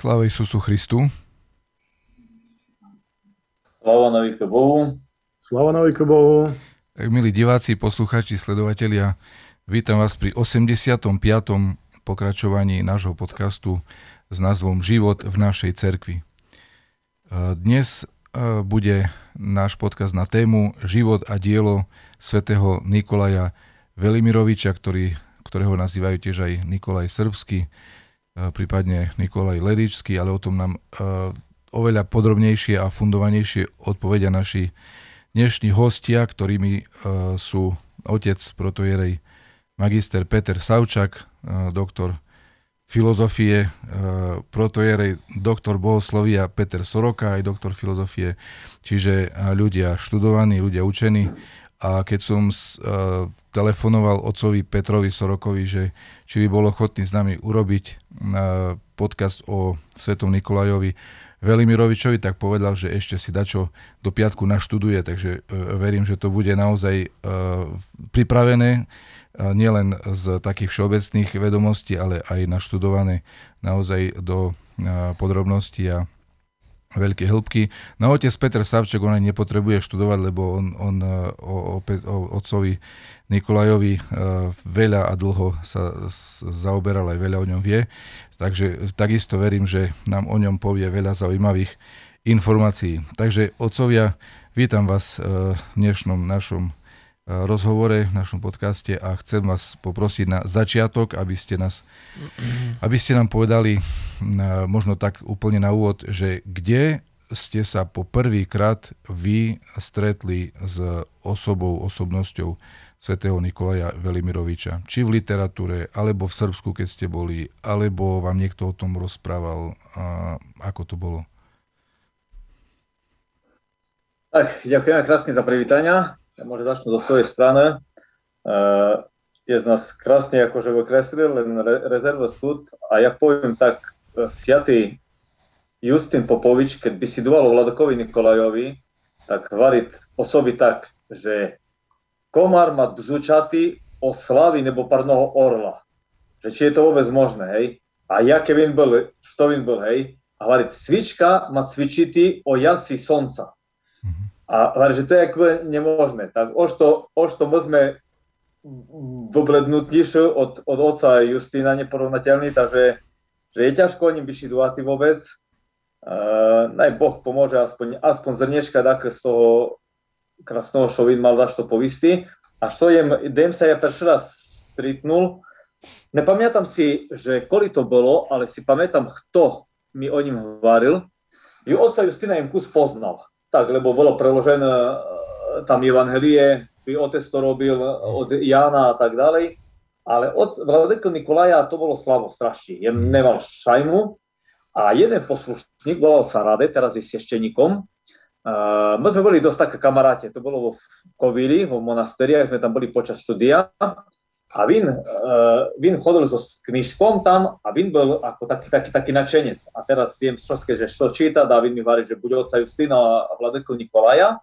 Sláva Isusu Christu. Sláva navík Bohu. Sláva navík Bohu. Tak, milí diváci, poslucháči, sledovatelia, vítam vás pri 85. pokračovaní nášho podcastu s názvom Život v našej cerkvi. Dnes bude náš podcast na tému Život a dielo svätého Nikolaja Velimiroviča, ktorý, ktorého nazývajú tiež aj Nikolaj Srbsky prípadne Nikolaj Ledičský, ale o tom nám oveľa podrobnejšie a fundovanejšie odpovedia naši dnešní hostia, ktorými sú otec protojerej magister Peter Savčak, doktor filozofie, protojerej doktor bohoslovia Peter Soroka, aj doktor filozofie, čiže ľudia študovaní, ľudia učení a keď som uh, telefonoval otcovi Petrovi Sorokovi, že či by bol ochotný s nami urobiť uh, podcast o Svetom Nikolajovi Velimirovičovi, tak povedal, že ešte si dačo do piatku naštuduje, takže uh, verím, že to bude naozaj pripravené nielen z takých všeobecných vedomostí, ale aj naštudované naozaj do podrobností a veľké hĺbky. No otec Peter Savček, on aj nepotrebuje študovať, lebo on, on e, o, o, o otcovi Nikolajovi e, veľa a dlho sa zaoberal, aj veľa o ňom vie. Takže takisto verím, že nám o ňom povie veľa zaujímavých informácií. Takže otcovia, vítam vás e, v dnešnom našom rozhovore, v našom podcaste a chcem vás poprosiť na začiatok, aby ste, nás, aby ste nám povedali možno tak úplne na úvod, že kde ste sa po prvýkrát vy stretli s osobou, osobnosťou svätého Nikolaja Velimiroviča. Či v literatúre, alebo v Srbsku, keď ste boli, alebo vám niekto o tom rozprával. A ako to bolo? Tak, ďakujem krásne za privítania. Ja možno začnu do svojej strany. Uh, je z nás krásne akože vykreslil len re, rezerva súd a ja poviem tak, uh, Sviatý Justin Popovič, keď by si dúval Vladokovi Nikolajovi, tak variť osoby tak, že komár má zúčatý o slavy nebo parného orla. Že či je to vôbec možné, hej? A ja keby byl, što by byl, hej? A variť, svička má cvičitý o jasi sonca. A hovorí, že to je ako nemožné. Tak ož to, ož to môžeme doblednutnejšie od, od oca Justína neporovnateľný, takže že je ťažko o ním vyšidovať vôbec. Uh, naj Boh pomôže aspoň, aspoň zrniečka tak z toho krásneho šovin mal daš to povisti. A što jem, dem sa ja prvý raz stritnul, nepamätám si, že koli to bolo, ale si pamätám, kto mi o ním hovoril. I oca Justina jem kus poznal tak, lebo bolo preložené e, tam Evangelie, otec to robil od Jana a tak ďalej. ale od vladyka Nikolaja to bolo slabo strašne. Ja nemal šajmu a jeden poslušník, volal sa Rade, teraz je svešteníkom, Uh, my sme boli dosť také kamaráte, to bolo vo Kovili, v monasteri, sme tam boli počas štúdia a Vin, uh, Vin chodil so knižkom tam a Vin bol ako taký, taký, taký nadšenec. A teraz jem šoské, že čo číta, a Vin mi hovorí, že bude oca Justina a vladeku Nikolaja.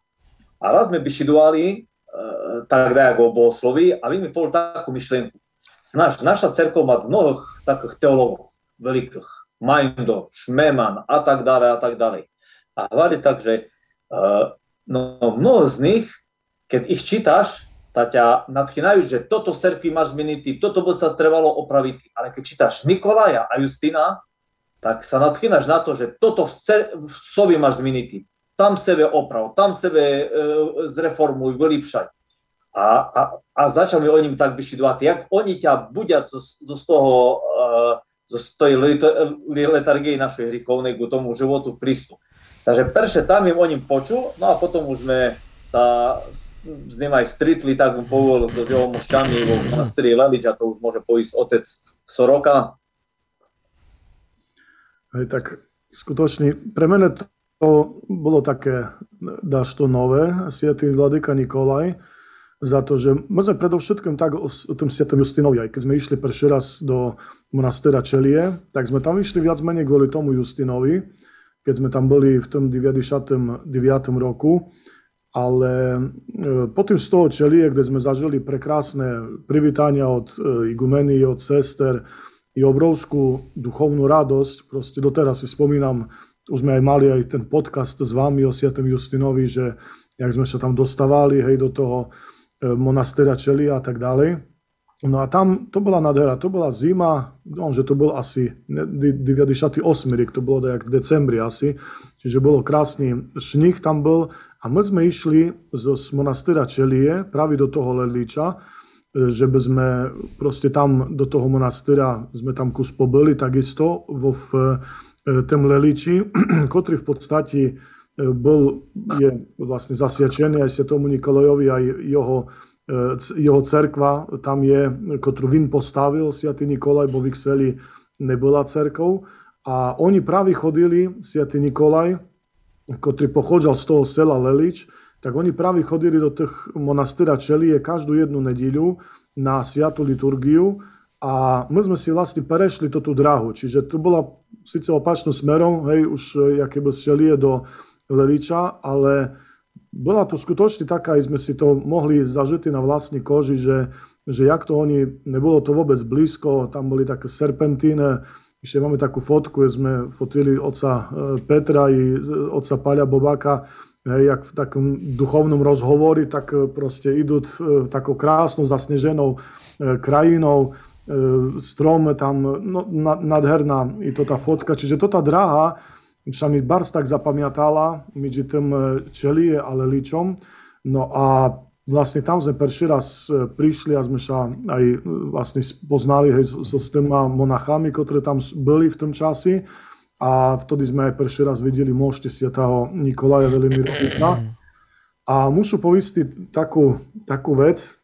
A raz sme bišidovali uh, tak ako bohosloví a Vin mi povedal takú myšlienku. Znaš, naša cerkva má mnohých takých teologov veľkých, Majndo, Šmeman a tak ďalej a tak ďalej. A hovorí tak, že no mnoho z nich, keď ich čítaš, tak ťa nadchýnajú, že toto cerkvi máš zmeniť, toto by sa trebalo opraviť. Ale keď čítaš Nikolaja a Justina, tak sa nadchýnaš na to, že toto v, cer- v sobi máš zmeniť. Tam sebe oprav, tam sebe e, zreformuj, vylepšaj. A, a, a začal mi o ním tak vyšidovať, jak oni ťa budia zo, zo z toho, uh, zo tej letargie našej hrikovnej k tomu životu v Kristu. Takže prvé tam im o ním počul, no a potom už sme sa s aj stritli, tak mu povedal so jeho mužčami vo monasteri Lelič a to už môže poísť otec Soroka. Hej, tak skutočne pre mene to bolo také, dáš to nové, sviatý Vladyka Nikolaj, za to, že my sme predovšetkým tak o, o tom Sviatom Justinovi, aj keď sme išli prvý raz do monastera Čelie, tak sme tam išli viac menej kvôli tomu Justinovi, keď sme tam boli v tom 99. roku. Ale e, potom z toho čelie, kde sme zažili prekrásne privítania od e, igumeny, od sester i obrovskú duchovnú radosť, proste doteraz si spomínam, už sme aj mali aj ten podcast s vami o Sviatom Justinovi, že jak sme sa tam dostávali, hej, do toho e, monastera Čelia a tak ďalej. No a tam to bola nádhera, to bola zima, no, že to bol asi 98 rok, to bolo tak v decembri asi, čiže bolo krásny šnih tam bol a my sme išli zo monastera Čelie práve do toho Leliča, že by sme proste tam do toho monastera, sme tam kus pobili takisto vo v e, tem Leliči, ktorý v podstate e, bol, je vlastne zasviačený aj Svetomu Nikolajovi, aj jeho jeho cerkva tam je, ktorú Vin postavil, Sviatý Nikolaj, bo v Ixeli nebola cerkov. A oni práve chodili, Sviatý Nikolaj, ktorý pochodžal z toho sela Lelič, tak oni práve chodili do tých monastera Čelie každú jednu nedíľu na Sviatú liturgiu a my sme si vlastne prešli tú drahu. Čiže to bola síce opačným smerom, hej, už jaké z Čelie do Leliča, ale bola to skutočne taká, sme si to mohli zažiť na vlastní koži, že, že jak to oni, nebolo to vôbec blízko, tam boli také serpentíne, ešte máme takú fotku, sme fotili oca e, Petra i oca Paľa Bobáka, jak v takom duchovnom rozhovori, tak e, proste idú e, takou krásnou zasneženou krajinou, strom tam, no, nadherná i to tá fotka. Čiže to tá dráha, mi bars tak zapamiatala medzi tým e, Čelie a Leličom. No a vlastne tam sme prvý raz e, prišli a sme sa aj e, vlastne poznali hej, so, s týma monachami, ktoré tam boli v tom časi. A vtedy sme aj prvý raz videli môžete svetého Nikolaja Velimiroviča. A musím povedať takú, takú vec,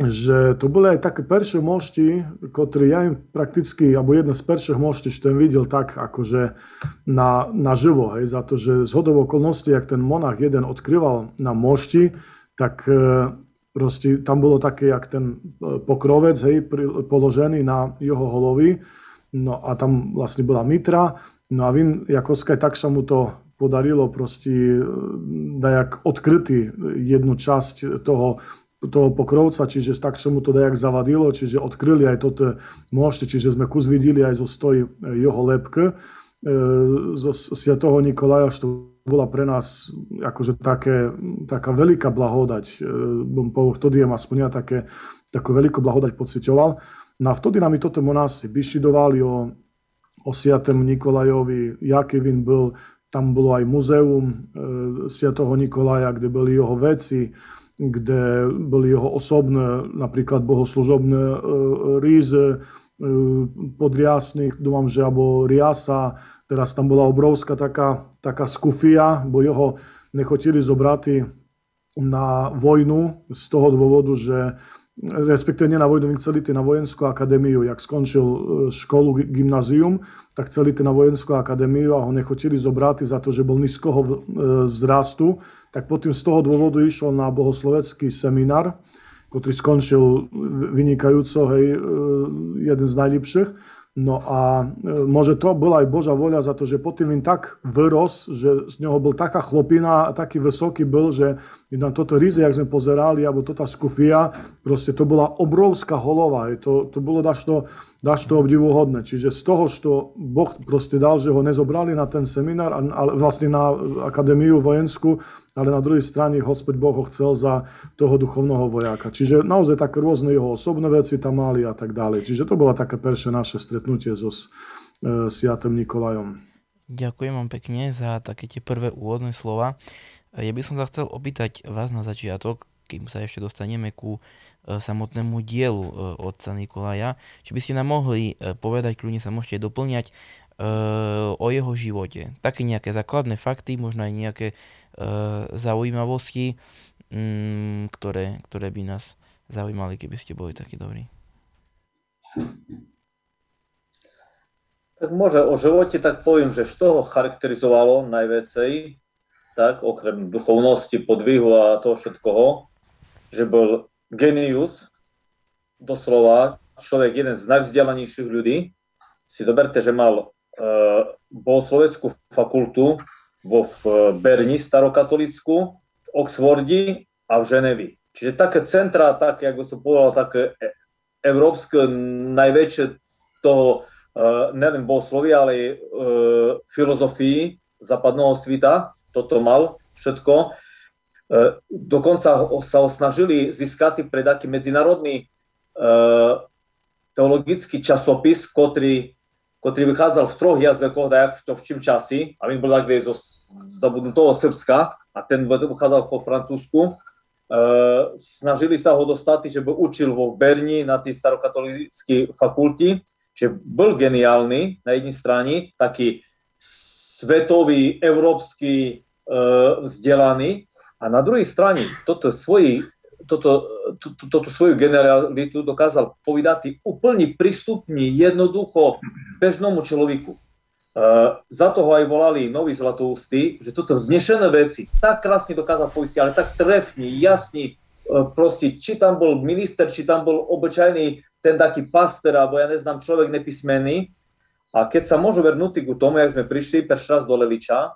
že to boli aj také peršie mošti, ktoré ja im prakticky, alebo jedna z perších mošti, ten videl tak akože na, na živo, hej, za to, že z hodov okolností, jak ten monach jeden odkryval na mošti, tak e, proste tam bolo také, jak ten e, pokrovec, hej, položený na jeho holovi, no a tam vlastne bola mitra, no a vin, ako skaj, tak sa mu to podarilo proste e, dajak odkrytý jednu časť toho toho pokrovca, čiže tak sa mu to dajak zavadilo, čiže odkryli aj toto môžete, čiže sme kus videli aj zo stoj jeho lepke, zo Sviatoho Nikolaja, što bola pre nás akože také, taká veľká blahodať. Vtedy jem aspoň ja také, takú veľkú blahodať pocitoval. No a vtedy nám toto monási vyšidovali o, o Sviatom Nikolajovi, jaký vin byl, tam bolo aj muzeum e, Sviatoho Nikolaja, kde boli jeho veci, kde boli jeho osobné, napríklad bohoslužobné e, ríze, e, podriasných, dúfam, že alebo riasa, teraz tam bola obrovská taká, taká skufia, bo jeho nechotili zobrati na vojnu z toho dôvodu, že respektíve nie na vojnu, chceli na vojenskú akadémiu. Jak skončil školu, gymnázium, tak chceli na vojenskú akadémiu a ho nechotili zobrať za to, že bol nízkoho vzrastu. Tak potom z toho dôvodu išiel na bohoslovecký seminár, ktorý skončil vynikajúco, hej, jeden z najlepších. No a e, môže to bola aj Boža voľa za to, že potom im tak vyros, že z neho bol taká chlopina taký vysoký bol, že na toto rize, jak sme pozerali, alebo tota skufia, proste to bola obrovská holova. To, to bolo dašto, dašto obdivuhodné. Čiže z toho, što Boh proste dal, že ho nezobrali na ten seminár, ale vlastne na akadémiu vojenskú, ale na druhej strane Hospod Boh ho chcel za toho duchovného vojaka. Čiže naozaj také rôzne jeho osobné veci tam mali a tak ďalej. Čiže to bola také perše naše stretnutie so e, Siatom Nikolajom. Ďakujem vám pekne za také tie prvé úvodné slova. E, ja by som sa chcel opýtať vás na začiatok, kým sa ešte dostaneme ku e, samotnému dielu e, otca Nikolaja, či by ste nám mohli povedať, kľudne sa môžete doplňať, o jeho živote. Také nejaké základné fakty, možno aj nejaké zaujímavosti, mm, ktoré, ktoré by nás zaujímali, keby ste boli takí dobrí. Tak môže o živote tak poviem, že z toho charakterizovalo najväcej, tak okrem duchovnosti, podvihu a toho všetkoho, že bol genius, doslova človek jeden z najvzdelanejších ľudí. Si zoberte, že mal uh, bohosloveckú fakultu, vo v Berni starokatolicku, v Oxforde a v Ženevi. Čiže také centra, tak, ako som povedal, také európske najväčšie toho, uh, nelen bohoslovia, ale filozofii západného sveta, toto mal všetko. Uh, dokonca sa ho snažili získať pre taký medzinárodný uh, teologický časopis, ktorý ktorý vychádzal v troch jazykoch, tak v to v čím časi, a my bol takhle zo zabudnutého Srbska, a ten vychádzal po francúzsku. Uh, snažili sa ho dostať, že by učil vo Berni na tej starokatolíckej fakulti, že bol geniálny na jednej strane, taký svetový, európsky uh, vzdelaný, a na druhej strane toto svoj toto, to, toto svoju generalitu dokázal povedať úplne prístupný, jednoducho bežnomu človeku. Uh, za toho aj volali noví zlatoustí, že toto vznešené veci tak krásne dokázal povedať, ale tak trefne, jasne, uh, proste, či tam bol minister, či tam bol obyčajný ten taký paster, alebo ja neznám, človek nepísmenný. A keď sa môžu vernúť k tomu, jak sme prišli prvý raz do Leviča,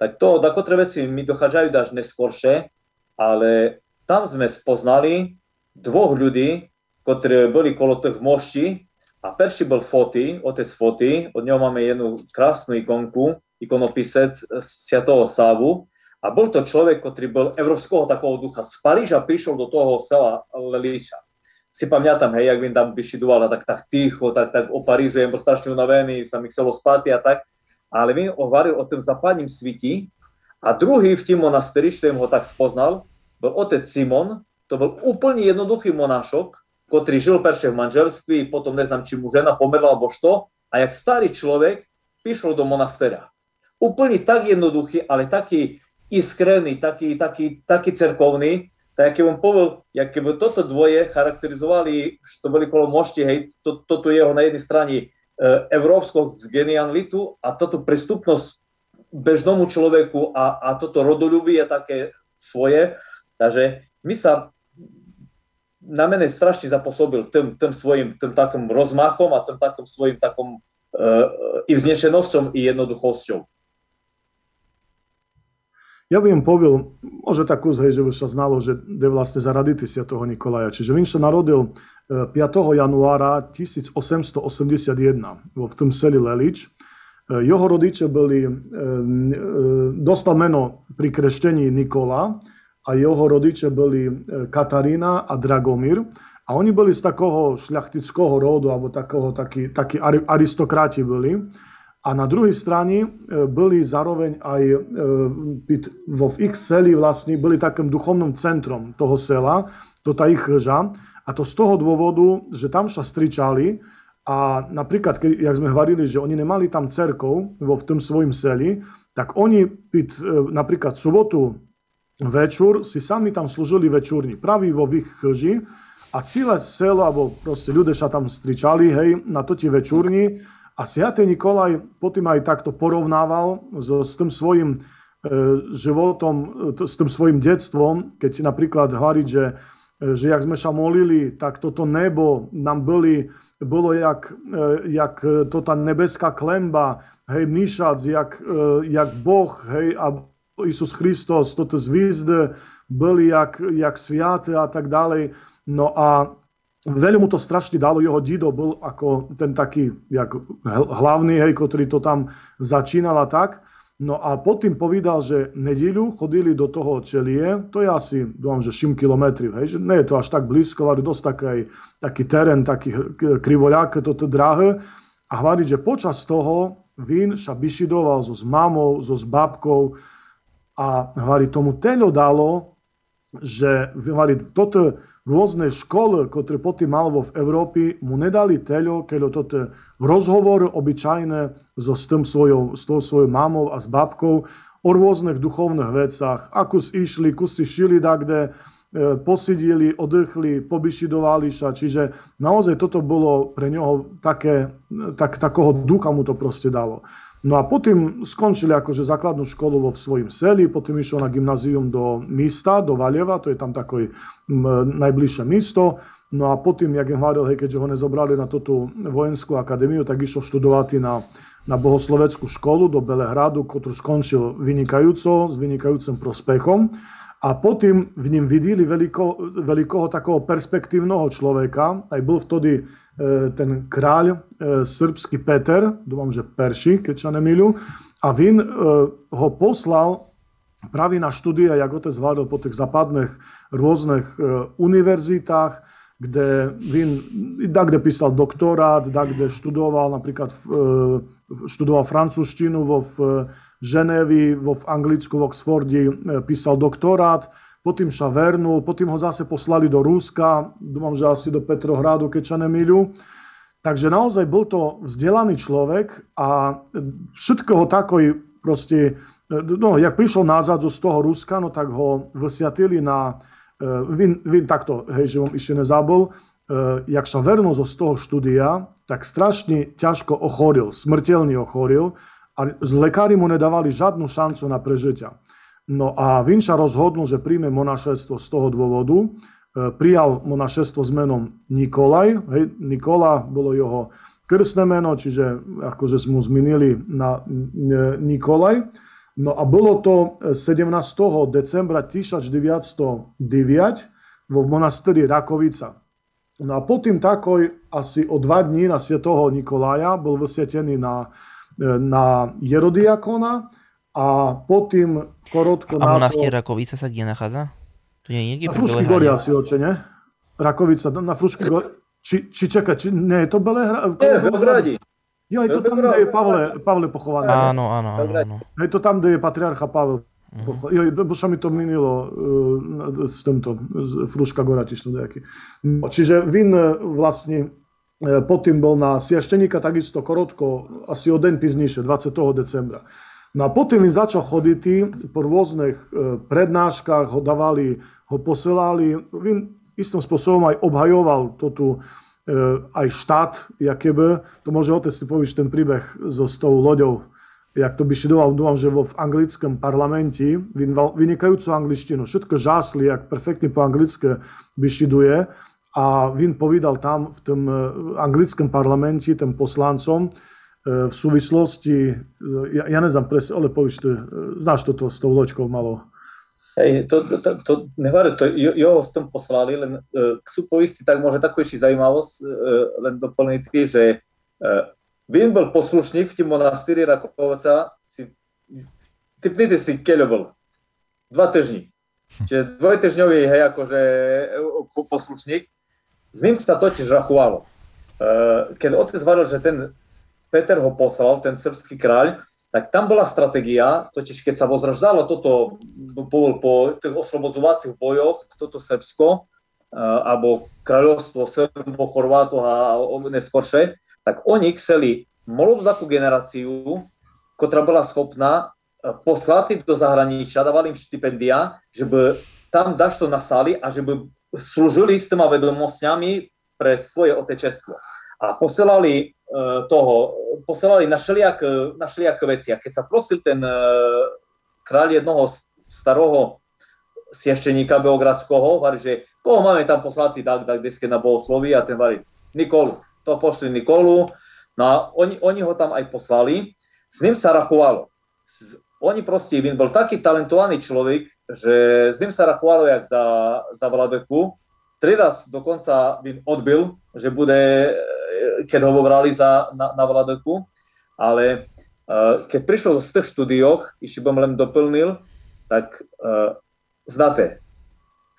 tak to, dakotre veci mi dochádzajú až neskôršie, ale tam sme spoznali dvoch ľudí, ktorí boli kolo tých moští a perší bol Foty, otec Foty, od neho máme jednu krásnu ikonku, ikonopisec Sviatoho Sávu a bol to človek, ktorý bol európskeho takého ducha. Z Paríža prišiel do toho sela Leliča. Si pamätám, hej, jak vím tam vyšidoval, tak, tak ticho, tak, tak o Parížu, bol strašne unavený, sa mi chcelo spať a tak. Ale vím, hovoril o tom západním sviti a druhý v tým monasteri, čo ho tak spoznal, bol otec Simon, to bol úplne jednoduchý monášok, ktorý žil perše v manželství, potom neznám, či mu žena pomerla alebo što, a jak starý človek prišiel do monastera. Úplne tak jednoduchý, ale taký iskrený, taký, taký, taký cerkovný, tak keď on povedal, jak keby toto dvoje charakterizovali, to boli kolo mošti, hej, to, toto jeho na jednej strane e, európskou genialitu a toto prístupnosť bežnomu človeku a, a toto rodolubie také svoje, Takže my sa na mene strašne zapôsobil tým, tým svojim tým takým rozmachom a tým takým svojim takom uh, i vznešenosťom i jednoduchosťou. Ja by im povil, može takú hej, že by sa znalo, že je vlastne za radity toho Nikolaja. Čiže sa narodil 5. E, januára 1881 v tom seli Lelič. E, jeho rodiče boli, dostal meno pri kreštení Nikola, a jeho rodiče boli e, Katarína a Dragomir. A oni boli z takého šľachtického rodu, alebo takého, takí, takí aristokrati boli. A na druhej strane e, boli zároveň aj e, vo ich seli vlastne, boli takým duchovným centrom toho sela, to tá ich hrža. A to z toho dôvodu, že tam sa stričali a napríklad, keď, jak sme hovorili, že oni nemali tam cerkov vo v tom svojim seli, tak oni napríklad sobotu večer si sami tam slúžili večúrni. Praví vo ich chrži a celé selo, alebo proste ľudia sa tam stričali, hej, na to tie večúrni a Sviatý Nikolaj potom aj takto porovnával so, s tým svojim e, životom, e, s tým svojim detstvom, keď napríklad hovorí, že, e, že jak sme sa molili, tak toto nebo nám boli, bolo jak, jak to tá nebeská klemba, hej, myšac, jak, jak Boh, hej, a Isus Hristos, toto zvizde boli jak, jak sviaté a tak ďalej. No a veľmi mu to strašne dalo, jeho Dido bol ako ten taký jak hlavný, hej, ktorý to tam začínal a tak. No a potom povedal, že nedíľu chodili do toho čelie, to je asi, dúfam, že 6 kilometrov, hej, že nie je to až tak blízko, ale dosť taký, taký terén, taký krivoľák, toto drahé. A hovorí, že počas toho vín sa bišidoval so s mamou, so s babkou a hovorí, tomu telo dalo, že hovorí, toto rôzne školy, ktoré potom mal v Európe, mu nedali teľo, keď toto rozhovor obyčajné so s, tým svojou, s tou svojou mamou a s babkou o rôznych duchovných vecach. Ako si išli, kus si šili kde, e, posidili, oddychli, pobyšidovali sa. Čiže naozaj toto bolo pre neho také, tak, takého ducha mu to proste dalo. No a potom skončili akože základnú školu vo svojim seli, potom išiel na gymnázium do Mista, do Valjeva, to je tam také najbližšie místo. No a potom, jak im hovoril, hej, keďže ho nezobrali na túto vojenskú akadémiu, tak išiel študovať na, na bohosloveckú školu do Belehradu, ktorú skončil vynikajúco, s vynikajúcim prospechom. A potom v ním videli veľko, veľkého takého perspektívneho človeka. Aj bol vtedy ten kráľ e, srbský Peter, dúfam, že Perši, keď sa nemýľu, a Vin e, ho poslal práve na štúdia, jak otec zvládol po tých západných rôznych univerzitách, kde Vin, da kde písal doktorát, da kde študoval napríklad študoval francúzštinu vo v Ženevi, vo v Anglicku, v Oxforde písal doktorát, potom sa vernul, potom ho zase poslali do Rúska, dúfam, že asi do Petrohradu, keď sa nemýľu. Takže naozaj bol to vzdelaný človek a všetko ho takoj proste, no, jak prišiel nazad z toho Ruska, no tak ho vysiatili na, e, vin, vin takto, hej, že on ešte nezabol, e, jak sa vernul zo z toho štúdia, tak strašne ťažko ochoril, smrteľne ochoril a lekári mu nedávali žiadnu šancu na prežitia. No a Vinča rozhodnul, že príjme monašestvo z toho dôvodu. E, prijal monašestvo s menom Nikolaj. Hej, Nikola bolo jeho krstné meno, čiže akože mu zmenili na Nikolaj. No a bolo to 17. decembra 1909 vo monasteri Rakovica. No a potom takoj asi o dva dní na svetoho Nikolaja bol vysvetený na, e, na Jerodiakona a potom korotko a na monastier Rakovica sa kde nachádza? Tu nie je niekde na Frušky gori asi oče, ne? Rakovica, na Frušky gori. Či, či čaká, či, ne, je to Belehra? Nie, v Belgrade. Jo, je to tam, kde je Pavle, Pavle pochovaný. Áno, áno, áno. áno. Je to tam, kde je patriarcha Pavel. Uh-huh. Jo, bo sa mi to minilo uh, s týmto, z Fruška Gora, to nejaký. No, čiže Vin e, vlastne e, potom bol na Siašteníka takisto korotko, asi o deň piznejšie, 20. decembra. No a potom začal chodiť po rôznych e, prednáškach, ho dávali, ho posielali. On istým spôsobom aj obhajoval to tu e, aj štát, jakéby. To môže otec si povíš ten príbeh so s tou loďou, jak to by šidoval, dúfam, že vo v anglickom parlamente, vynikajúcu angličtinu, všetko žásli, jak perfektne po anglicky šiduje. A Vin povedal tam v tom e, anglickom parlamente, tým poslancom, v súvislosti, e, ja, ja neznám presne, ale povíš, ty, e, znáš toto s tou loďkou malo. Hej, to, to, to, to nehovorím, to jo, s tom poslali, len uh, chcú poistiť, tak môže takú ešte zaujímavosť, uh, len doplniť, že uh, Vin bol poslušník v tým monastíri Rakovca, si, typnite si, keľo bol. Dva týždni. Čiže dvojtežňový, hej, akože poslušník. S ním sa totiž rachovalo. Uh, keď otec varil, že ten Peter ho poslal, ten srbský kráľ, tak tam bola stratégia, totiž keď sa vozraždalo toto po, po tých oslobodzovacích bojoch, toto Srbsko, eh, alebo kráľovstvo Srbo, Chorvátov a neskôršie, tak oni chceli malú generáciu, ktorá bola schopná eh, poslať do zahraničia, dávali im štipendia, že by tam dašto nasali a že by slúžili s týma vedomosťami pre svoje otečestvo. A poselali toho, posielali na všelijak, na všelijak veci. A keď sa prosil ten uh, kráľ jednoho starého siešteníka Beogradského, hovorí, že koho máme tam poslať, tak, tak deske na bohosloví a ten varí Nikolu. To pošli Nikolu, no a oni, oni ho tam aj poslali. S ním sa rachovalo. Oni proste, on bol taký talentovaný človek, že s ním sa rachovalo jak za, za Vladeku, Tri raz dokonca by odbil, že bude, keď ho brali za, na, na vladeku, ale uh, keď prišiel z tých štúdioch, ešte bom len doplnil, tak uh, znáte,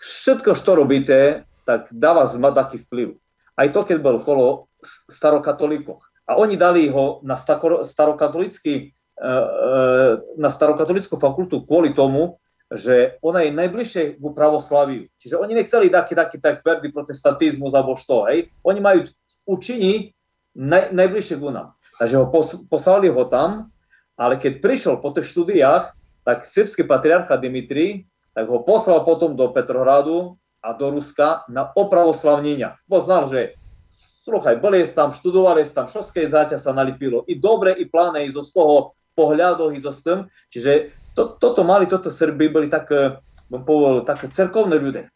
všetko, čo robíte, tak dáva zma taký vplyv. Aj to, keď bol kolo starokatolíkoch. A oni dali ho na starokatolický, uh, na starokatolickú fakultu kvôli tomu, že ona je najbližšie k pravoslaviu. Čiže oni nechceli taký, taký tak tvrdý protestantizmus alebo što, hej. Oni majú učení naj, najbližšie k nám. Takže ho pos, poslali ho tam, ale keď prišiel po tých štúdiách, tak srbský patriarcha Dimitri, tak ho poslal potom do Petrohradu a do Ruska na opravoslavnenia. Poznal, že sluchaj, boli tam, študovali tam, všetké zaťa sa nalipilo. I dobre, i pláne, i zo z toho pohľadu, i zo tým. Čiže to, toto mali, toto Srby boli tak, eh, bom povedal, také cerkovné ľudia,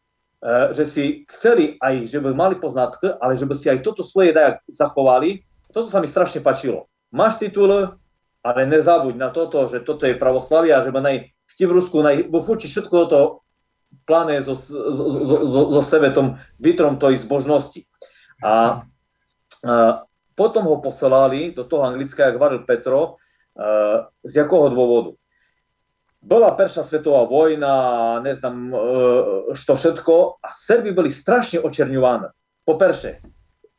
že si chceli aj, že by mali poznatky, ale že by si aj toto svoje dajak zachovali. Toto sa mi strašne páčilo. Máš titul, ale nezabuď na toto, že toto je pravoslavia, že naj, v Rusku naj, fúči všetko toto pláne zo, zo, zo, zo sebe tom vitrom tej zbožnosti. A, a potom ho poslali do toho Anglicka, jak varil Petro, a, z jakého dôvodu? Bola Perša svetová vojna, neznám što e, všetko a Serbi boli strašne očerňované. Po perše,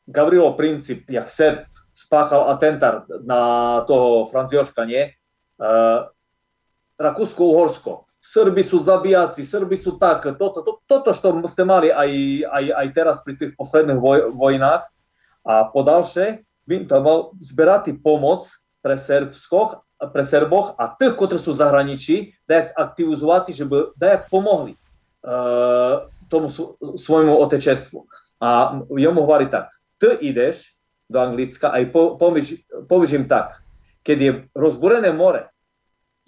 Gavrilo Princip, jak Serb spáchal atentát na toho Francioška, nie? Uh, Rakúsko-Uhorsko. Srbi sú zabijaci, Srbi sú tak, toto, to, toto, čo ste mali aj, aj, aj teraz pri tých posledných voj, vojnách. A po dalšie, by tam mal zberať pomoc pre Srbsko pre Serboch a tých, ktorí sú v zahraničí, dajak aktivizovať, že by dajak pomohli uh, tomu svojmu otečestvu. A jemu hovorí tak, ty ideš do Anglicka a po, povíš, im tak, keď je rozborené more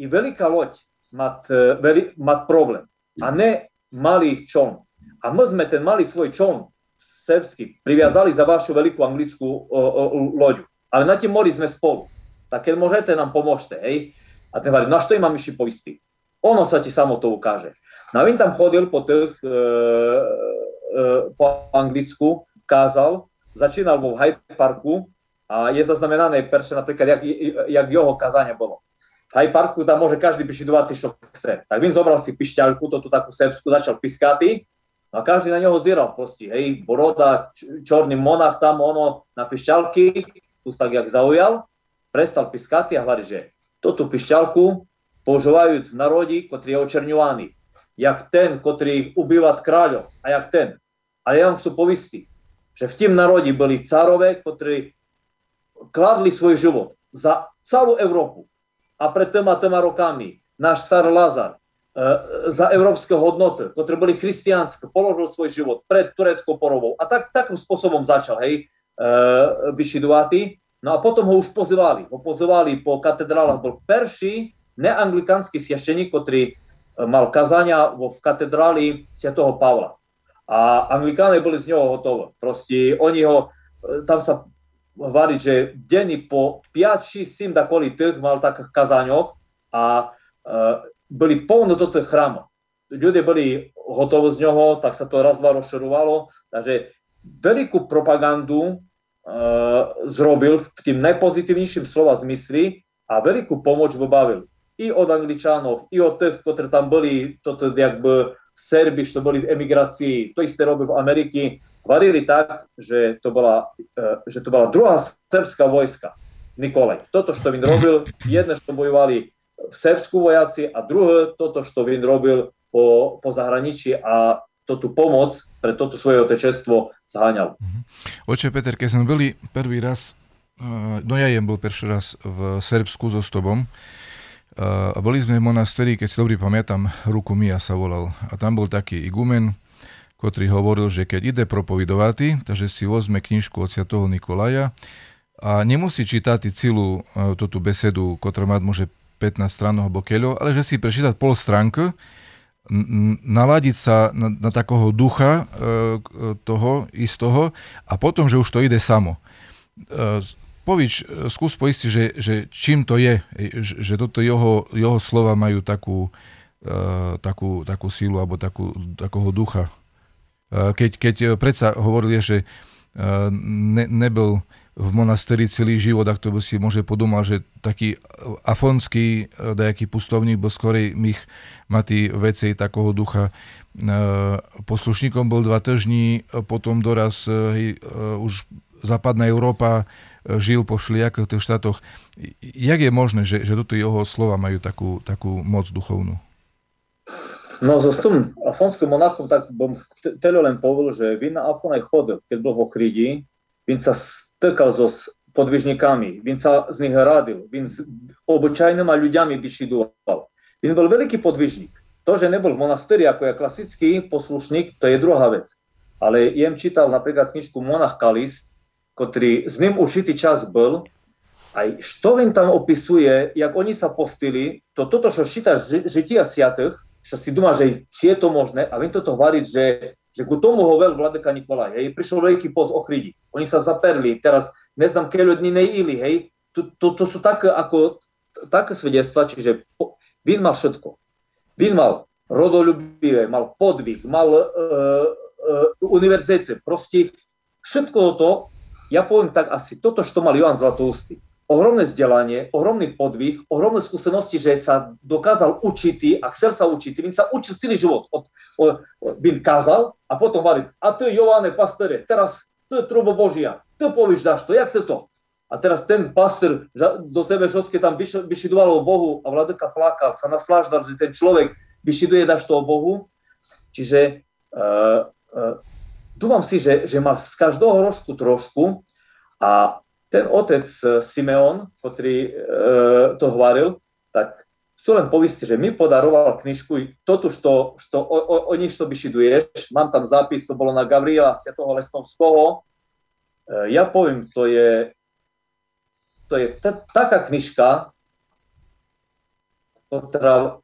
i veľká loď mať, veli, mať problém a ne malý čln. A my sme ten malý svoj čln srbský priviazali za vašu uh, uh, loďu. Ale na tým mori sme spolu tak keď môžete, nám pomôžte, hej. A ten hovorí, no a što imam ešte poistý? Ono sa ti samo to ukáže. No a on tam chodil po tých, e, e, po Anglicku, kázal, začínal vo Hyde Parku a je zaznamenané perše napríklad, jak, jak jeho kazanie bolo. V Hyde Parku tam môže každý pišidovať, čo chce. Tak on zobral si pišťalku, to tu takú sebsku, začal piskáty a každý na neho zieral proste, hej, boroda, čorný monach tam, ono, na pišťalky, tu tak jak zaujal prestal piskati a hovorí, že toto pišťalku používajú národi, ktorí je očerňovaní. Jak ten, ktorý ubýva kráľov a jak ten. Ale ja vám chcú povistiť, že v tým národi boli cárové, ktorí kladli svoj život za celú Európu. A pred tými tými rokami náš car Lazar e, za európske hodnoty, ktoré boli christianské, položil svoj život pred tureckou porovou. A tak, takým spôsobom začal, hej, e, vyšidovať. No a potom ho už pozývali. Ho pozývali po katedrálach. Bol perší neanglikánsky siašteník, ktorý e, mal kazania v katedráli Sv. Pavla. A anglikáni boli z neho hotové. Proste oni ho, e, tam sa hovorí, že denní po 5, 6, 7 dakoli mal takých kazaňoch a uh, boli polno do tých. Ľudia boli hotoví z neho, tak sa to raz, dva rozširovalo. Takže veľkú propagandu zrobil v tým najpozitívnejším slova zmysli a veľkú pomoc vybavil. I od Angličanov, i od tých, ktorí tam boli, toto jakby Serbi, čo boli v emigrácii, to isté robil v Amerike, varili tak, že to bola, e, že to bola druhá srbská vojska. Nikolaj. Toto, čo vin robil, jedné, čo bojovali v Srbsku vojaci a druhé, toto, čo vin robil po, po zahraničí a to tú pomoc pre toto svoje otečestvo zháňal. Mhm. Oče Peter, keď sme boli prvý raz, eh, no ja jem bol prvý raz v Srbsku so Stobom, eh, a boli sme v monasteri, keď si dobrý pamätám, Ruku Mia sa volal. A tam bol taký igumen, ktorý hovoril, že keď ide propovidovať, takže si vezme knižku od Sviatoho Nikolaja a nemusí čítať celú e, túto besedu, ktorá má môže 15 strán alebo keľo, ale že si prečítať pol stránku, naladiť sa na, na takého ducha e, toho istého a potom, že už to ide samo. E, Povič, e, skús poistiť, že, že čím to je, že, že toto jeho, jeho slova majú takú, e, takú, takú sílu alebo takú, takého ducha. Eh, keď, keď eh, predsa hovorili, že eh, ne, nebyl v monasteri celý život, ak to by si môže podomal, že taký afonský dajaký pustovník bol skorej mých matý vecej takého ducha. Poslušníkom bol dva týždni, potom doraz hej, už západná Európa žil po všelijakých tých štátoch. Jak je možné, že, že toto jeho slova majú takú, takú moc duchovnú? No so s tým afonskim monachom tak bom htelo len povedal, že vin na Afon aj chodil, keď bol vo Chridi, vin sa stykal so podvižníkami, vin sa z nich radil, vin s obyčajnými ľuďami bišidoval. Vin bol veľký podvižník. To, že nebol v monasteri ako je klasický poslušník, to je druhá vec. Ale jem čítal napríklad knižku Monach Kalist, ktorý s ním určitý čas bol, aj što vin tam opisuje, jak oni sa postili, to toto, čo čítaš žitia siatých, čo si doma, že či je to možné, a viem toto hovoriť, že, že ku tomu hovoril vladeka Nikolaj, hej, prišiel veľký post ochridi, oni sa zaperli, teraz neznám, keľo dní neili, hej, to, to, to sú také, ako, také svedectva, čiže po, vín mal všetko. Vín mal rodoľubivé, mal podvih, mal uh, uh, univerzity, proste všetko to, ja poviem tak asi, toto, čo mal Johan Zlatoustý, ohromné vzdelanie, ohromný podvih, ohromné skúsenosti, že sa dokázal učiť a chcel sa učiť. Vin sa učil celý život. Od, od, vin kázal a potom hovorí, a ty Jovane, pastore, teraz to je trubo Božia, ty povíš dáš to, jak chce to? A teraz ten pastor do sebe všetky tam vyšidoval o Bohu a vladyka plakal, sa nasláždal, že ten človek vyšiduje dáš to o Bohu. Čiže uh, uh, dúfam si, že, že má z každého rožku trošku a ten otec e, Simeon, ktorý e, to hovoril, tak chcú len povistiť, že mi podaroval knižku, toto, što, što, o, o, o nič to vyšiduješ, mám tam zápis, to bolo na Gabriela Sviatoho Lesnovského, e, ja poviem, to je, to je t- taká knižka, ktorá,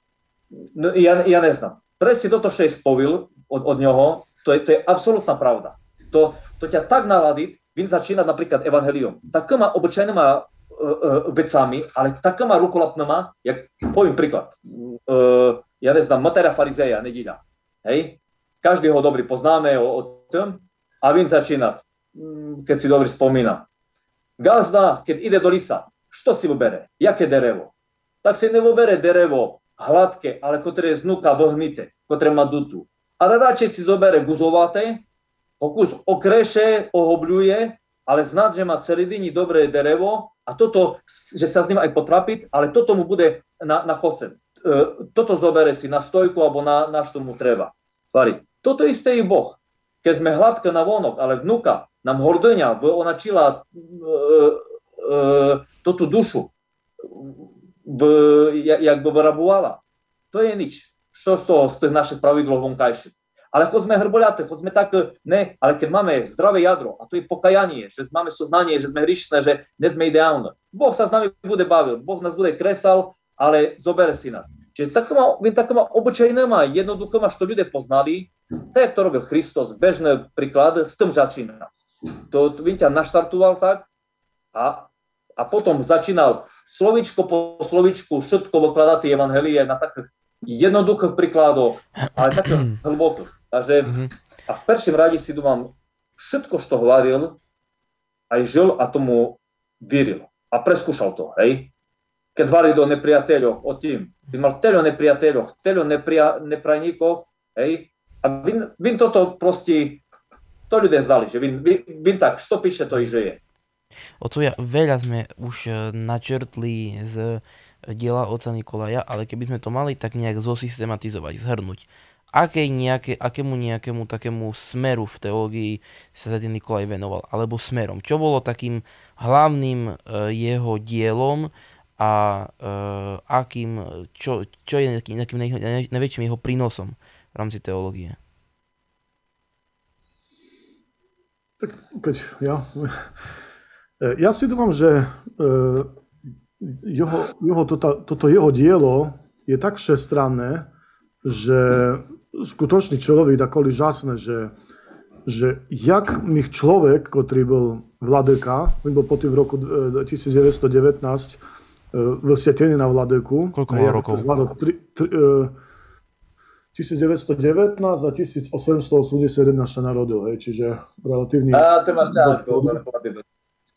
no, ja, ja neznám. Presne toto, čo je spovil od, od ňoho, to je, to je absolútna pravda. To, to ťa tak naladí, Więc zaczyna na przykład Ewangelium takoma obyczajnymi e, e, vecami, ale takoma rukolapnoma, jak powiem przykład, e, ja nie znam, Matera Farizeja, niedziela, hej? Każdy go dobry poznamy o, o tym, a więc zaczyna, mm, kiedy si dobry wspomina. Gazda, kiedy ide do lisa, što si ubere? Jakie derevo? Tak se ne ubere derevo hladke, ale które je znuka vohnite, które ma dutu. Pokus okreše, ohobľuje, ale znať, že má celý deň dobré derevo a toto, že sa s ním aj potrapiť, ale toto mu bude na, na chose. E, toto zobere si na stojku alebo na, na čo mu treba. Vari. Toto isté i Boh. Keď sme hladké na vonok, ale vnuka nám hordenia, ona čila e, e, toto dušu, v, jak by vyrabovala. To je nič. Čo z toho, z tých našich pravidlov vonkajších? Ale chod sme hrboľaté, chod sme tak, ne, ale keď máme zdravé jadro, a to je pokajanie, že máme soznanie, že sme hrišné, že nie sme ideálne, Boh sa s nami bude bavil, Boh nás bude kresal, ale zobere si nás. Čiže taková, taková obyčajná, jednoduchá, što ľudia poznali, tak, jak to robil Christos, bežný príklad, s tým začína. To, vím ťa naštartoval tak a, a potom začínal slovičko po slovičku všetko vykladať evangelie na takých jednoduchých príkladoch, ale takých hlbokých. Takže mhm. a v prvým rade si dúmam, všetko, čo hovoril, aj žil a tomu víril. A preskúšal to, hej. Keď hovorí do nepriateľov o tým, by mal teľo nepriateľov, teľo nepria, neprajníkov, hej. A vin, vin toto proste, to ľudia zdali, že vin, vin, vin tak, čo píše, to i že je. ja veľa sme už eh, načrtli z diela oca Nikolaja, ale keby sme to mali tak nejak zosystematizovať, zhrnúť, akej nejaké, akému nejakému takému smeru v teológii sa Svetý Nikolaj venoval, alebo smerom. Čo bolo takým hlavným e, jeho dielom a e, akým, čo, čo je nejakým, nejakým najväčším jeho prínosom v rámci teológie? Tak keď ja, ja si dúfam, že jeho, jeho, toto, toto jeho dielo je tak všestranné, že skutočný človek takoli žasné, že, že jak mých človek, ktorý bol vladyka, on bol potom v roku 1919 vysvetený na vladyku. Koľko mal rokov? Zvládol tri, tri, 1919 a 1881 sa narodil, hej, čiže relatívne... A, ty máš ťahať,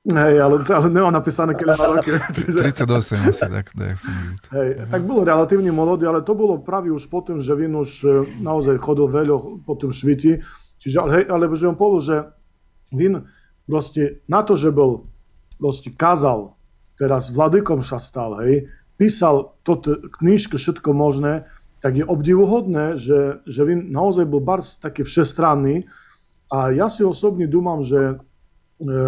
Hej, ale, ale nemám napísané, keď má roky. Čiže... 38 asi, tak, tak som Hej, tak bolo relatívne mladý, ale to bolo práve už potom, že vin už e, naozaj chodil veľa po tom šviti. Čiže, ale, hej, ale že on povedal, že vin proste na to, že bol proste kázal, teraz vladykom sa stal, hej, písal toto knižky, všetko možné, tak je obdivuhodné, že, že vin naozaj bol bars taký všestranný a ja si osobne dúmam, že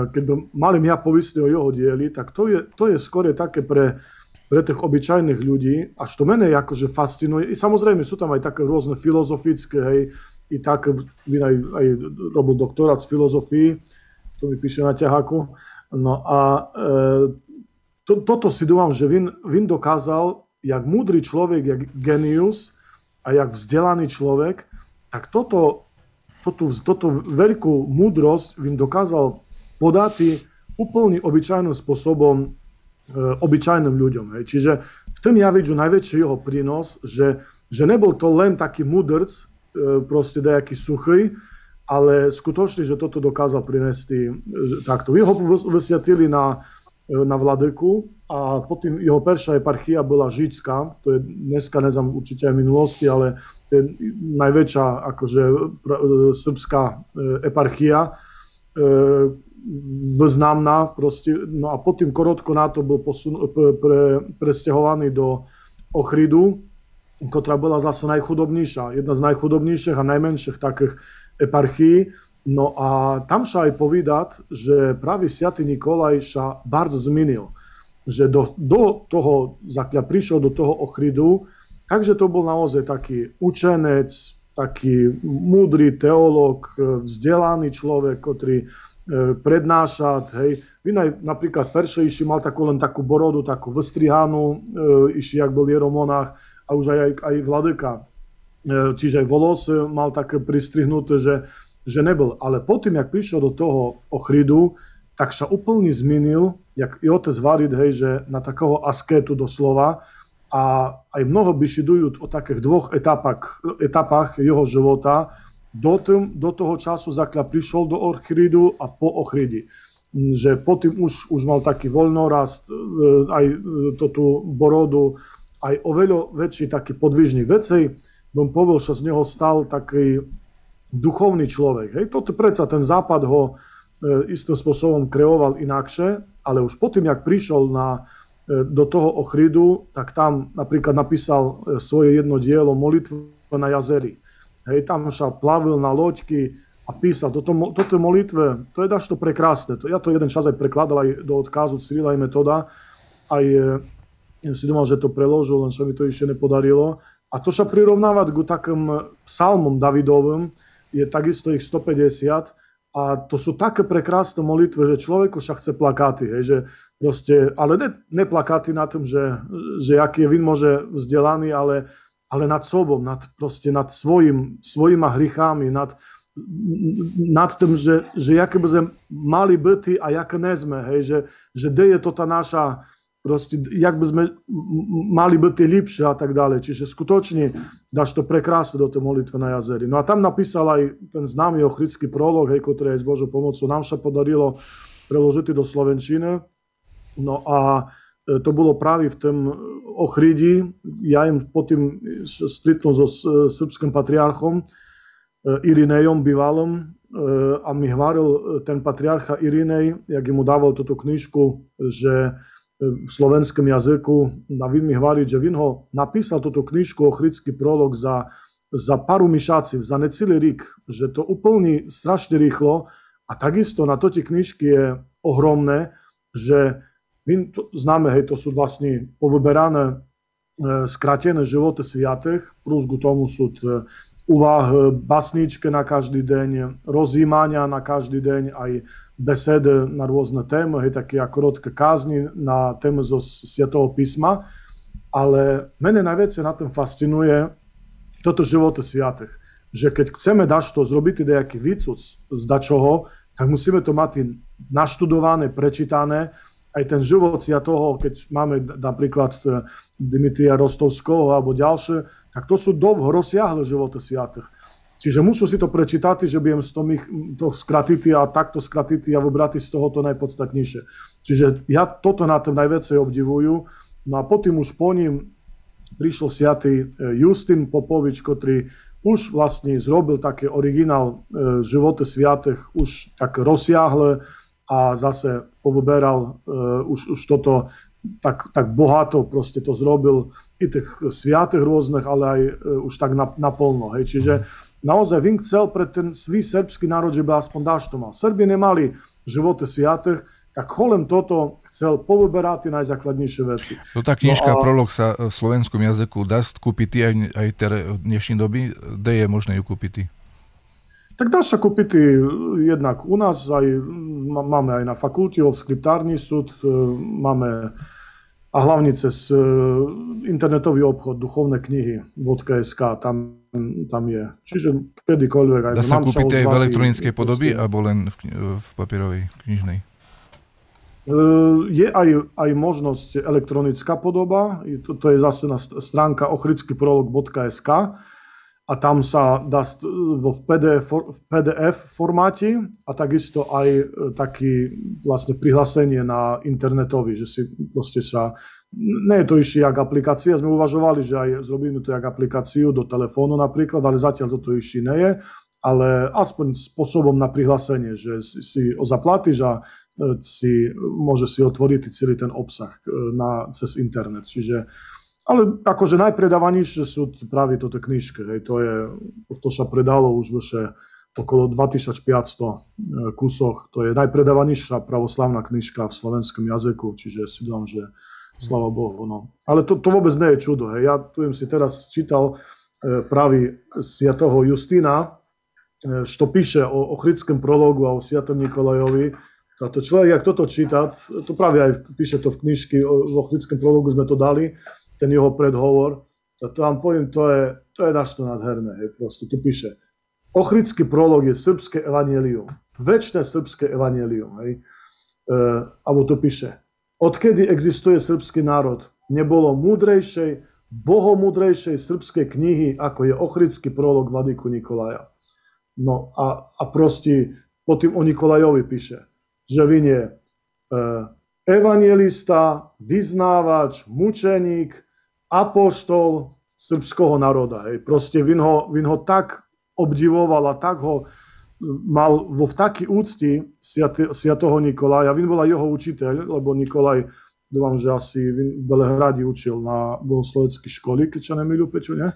keď by mali ja povysť o jeho dieli, tak to je, to je skôr také pre, pre tých obyčajných ľudí, až to mene akože fascinuje. I samozrejme sú tam aj také rôzne filozofické, hej, i tak aj, aj robil doktorát z filozofii, to mi píše na ťaháku. No a e, to, toto si dúfam, že Vin, Vin dokázal, jak múdry človek, jak genius a jak vzdelaný človek, tak toto, toto, toto veľkú múdrosť Vin dokázal podatý úplne obyčajným spôsobom e, obyčajným ľuďom. Hej. Čiže v tom ja vidím najväčší jeho prínos, že, že nebol to len taký mudrc, e, proste dajaký suchý, ale skutočne, že toto dokázal priniesť takto. Vy ho vysvetlili na, e, na vladyku a potom jeho prvá eparchia bola žická, to je dneska, neznám určite aj minulosti, ale to je najväčšia akože srbská eparchia, významná proste, no a potom korotko na to bol posun, pre, pre, presťahovaný do Ochridu, ktorá bola zase najchudobnejšia, jedna z najchudobnejších a najmenších takých eparchií. No a tam sa aj povedať, že práve Sviatý Nikolaj sa bardzo zmenil, že do, do toho, zakľa prišiel do toho Ochridu, takže to bol naozaj taký učenec, taký múdry teológ, vzdelaný človek, ktorý prednášať, hej. Vy napríklad Peršejši mal takú len takú borodu, takú vystrihanú, e, išli, jak bol Jeromonách, a už aj, aj Vladyka. E, čiže aj volos mal také pristrihnuté, že, že nebol. Ale potom, jak prišiel do toho Ochridu, tak sa úplne zmenil, jak i otec Varid, hej, že na takého asketu doslova, a aj mnoho byšidujú o takých dvoch etapách, etapách jeho života, do, tým, do toho času Zakľa prišiel do Ochridu a po Ochridi. Že potom už, už mal taký voľnorast, e, aj e, tú borodu, aj oveľa väčší taký podvižný vecej. Bym povedal, že z neho stal taký duchovný človek. Hej, toto predsa ten západ ho e, istým spôsobom kreoval inakšie, ale už potom, jak prišiel na, do toho Ochridu, tak tam napríklad napísal svoje jedno dielo Molitva na jazeri hej, tam sa plavil na loďky a písal toto, toto molitve, to je dašto prekrásne. To, ja to jeden čas aj prekladal aj do odkazu Cyrila i metoda, aj e, ja si dúmal, že to preložil, len sa mi to ešte nepodarilo. A to sa prirovnávať ku takým psalmom Davidovým, je takisto ich 150, a to sú také prekrásne molitve, že človeku sa chce plakáty, hej, že proste, ale ne, ne plakáty na tom, že, že aký je vin môže vzdelaný, ale ale nad sobou, nad, proste nad svojim, svojima hrychami, nad, nad tým, že, že jaké by sme mali byty a jaké ne sme, hej, že, že kde je to tá naša, proste, jak by sme mali byty lepšie a tak ďalej. Čiže skutočne dáš to prekrásne do tej molitve na jazeri. No a tam napísal aj ten známy ochrický prolog, hej, ktorý aj s Božou pomocou nám sa podarilo preložiť do Slovenčiny. No a to bolo práve v tom Ochridi. Ja im potom stretnul so srbským patriarchom e, Irinejom bývalom a mi hvaril ten patriarcha Irinej, jak mu dával túto knižku, že v slovenskom jazyku, a vin mi hvári, že vin napísal túto knižku Ochridský prolog za, za paru myšáciv, za necelý rík, že to úplne strašne rýchlo a takisto na totie knižky je ohromné, že hej, to sú vlastne povyberané e, skratené životy sviatých, plus k tomu sú úvah, basničke na každý deň, rozjímania na každý deň, aj besede na rôzne témy, hej, také krotké kázni na tému zo Sviatého písma. Ale mene najviac na tom fascinuje toto živote sviatých. Že keď chceme dašto zrobiť nejaký výcud z dačoho, tak musíme to mať naštudované, prečítané, aj ten život si toho, keď máme napríklad e, Dimitria Rostovského alebo ďalšie, tak to sú dlho rozsiahle životy sviatých. Čiže musím si to prečítať, že budem z toho, to skratiti a takto skratiti a vybrati z toho to najpodstatnejšie. Čiže ja toto na tom najviacej obdivujú. No a potom už po ním prišiel siatý e, Justin Popovič, ktorý už vlastne zrobil také originál e, životy sviatých, už tak rozsiahle, a zase povyberal uh, už, už toto tak, tak bohato proste to zrobil i tých sviatých rôznych, ale aj uh, už tak na, naplno. Hej. Čiže naozaj Vink chcel pre ten svý srbský národ, že by aspoň dáš to mal. Srbi nemali živote sviatých, tak cholem toto chcel povyberať tie najzákladnejšie veci. To tá knižka no a... Prolog sa v slovenskom jazyku dá kúpiť aj, aj v dnešnej doby? Kde je možné ju kúpiť? Tak dá sa kúpiť jednak u nás, aj, máme aj na fakulti, v skriptárny súd, e, máme a hlavne cez e, internetový obchod duchovné knihy.sk, tam, tam je. Čiže kedykoľvek. Aj Dá sa kúpiť aj v elektronickej podobe, alebo len v, v papierovej knižnej? E, je aj, aj možnosť elektronická podoba, to, to je zase na stránka ochrickýprolog.sk a tam sa dá vo PDF, v PDF formáte a takisto aj e, taký vlastne prihlásenie na internetový, že si proste sa, nie je to ešte jak aplikácia, sme uvažovali, že aj zrobíme to jak aplikáciu do telefónu napríklad, ale zatiaľ toto ešte nie je, ale aspoň spôsobom na prihlásenie, že si, si zaplatíš a e, si, môže si otvoriť celý ten obsah e, na, cez internet. Čiže ale akože najpredávanejšie sú práve toto knižky. Hej. To, je, to sa predalo už vyše okolo 2500 e, kusoch. To je najpredávanejšia pravoslavná knižka v slovenskom jazyku, čiže si dám, že slava Bohu. No. Ale to, to vôbec nie je čudo. Hej. Ja tu si teraz čítal e, práve sviatého Justina, e, píše o ochrickom prologu a o sviatom Nikolajovi. Táto človek, jak toto číta, to práve aj píše to v knižke, v ochrickom prologu sme to dali, ten jeho predhovor, to, to vám poviem, to je, to je našto nadherné. Hej, proste. Tu píše, Ochrický prolog je srbské evanielium. Večné srbské evanielium. Hej. E, alebo tu píše, odkedy existuje srbský národ, nebolo múdrejšej, bohomúdrejšej srbskej knihy, ako je Ochrický prolog Vladiku Nikolaja. No a, a proste potom o Nikolajovi píše, že vin je e, evangelista, vyznávač, mučeník, apoštol srbského národa. Hej. Proste vin ho, vin ho tak obdivoval a tak ho mal vo v taký úcti Sviatého Nikolaja. Vin bola jeho učiteľ, lebo Nikolaj, dúfam, že asi v Belehradi učil na bohosloveckej školy, keď sa nemýlu, Peťo, ne?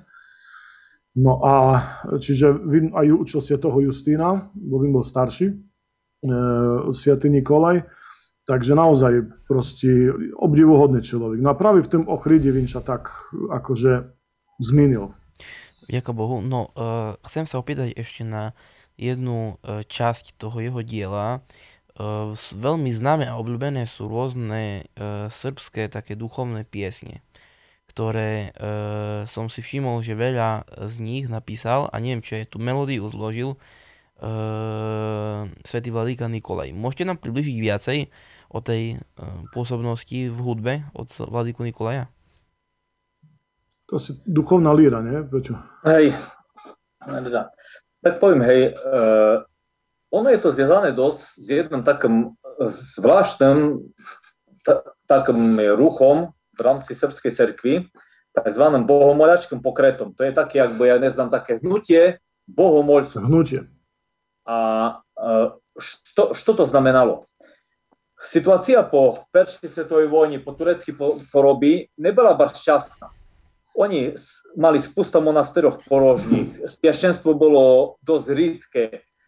No a čiže Vin aj učil Sviatého Justína, bo Vin bol starší, e, Sviatý Nikolaj. Takže naozaj proste obdivuhodný človek. No a práve v tom Ochride Vinča tak akože zmenil. Ďakujem Bohu. No, uh, chcem sa opýtať ešte na jednu uh, časť toho jeho diela. Uh, veľmi známe a obľúbené sú rôzne uh, srbské také duchovné piesne, ktoré uh, som si všimol, že veľa z nich napísal a neviem, či je tú melódiu zložil uh, svätý Vladíka Nikolaj. Môžete nám približiť viacej o tej pôsobnosti v hudbe od Vladiku Nikolaja? To asi duchovná líra, nie? Prečo? Hej, tak poviem, hej, uh, ono je to zviazané dosť s jedným takým zvláštnym t- takým ruchom v rámci srbskej cerkvy, takzvaným bohomoľačkým pokretom. To je také, ak by, ja neznám, také hnutie bohomolcov. Hnutie. A uh, što, što to znamenalo? Situacija po Perškej svetovej vojni, po tureckej porobi nebola bar šťastná. Oni mali spusta monasteroch porožných, stiašenstvo bolo dosť rýdke,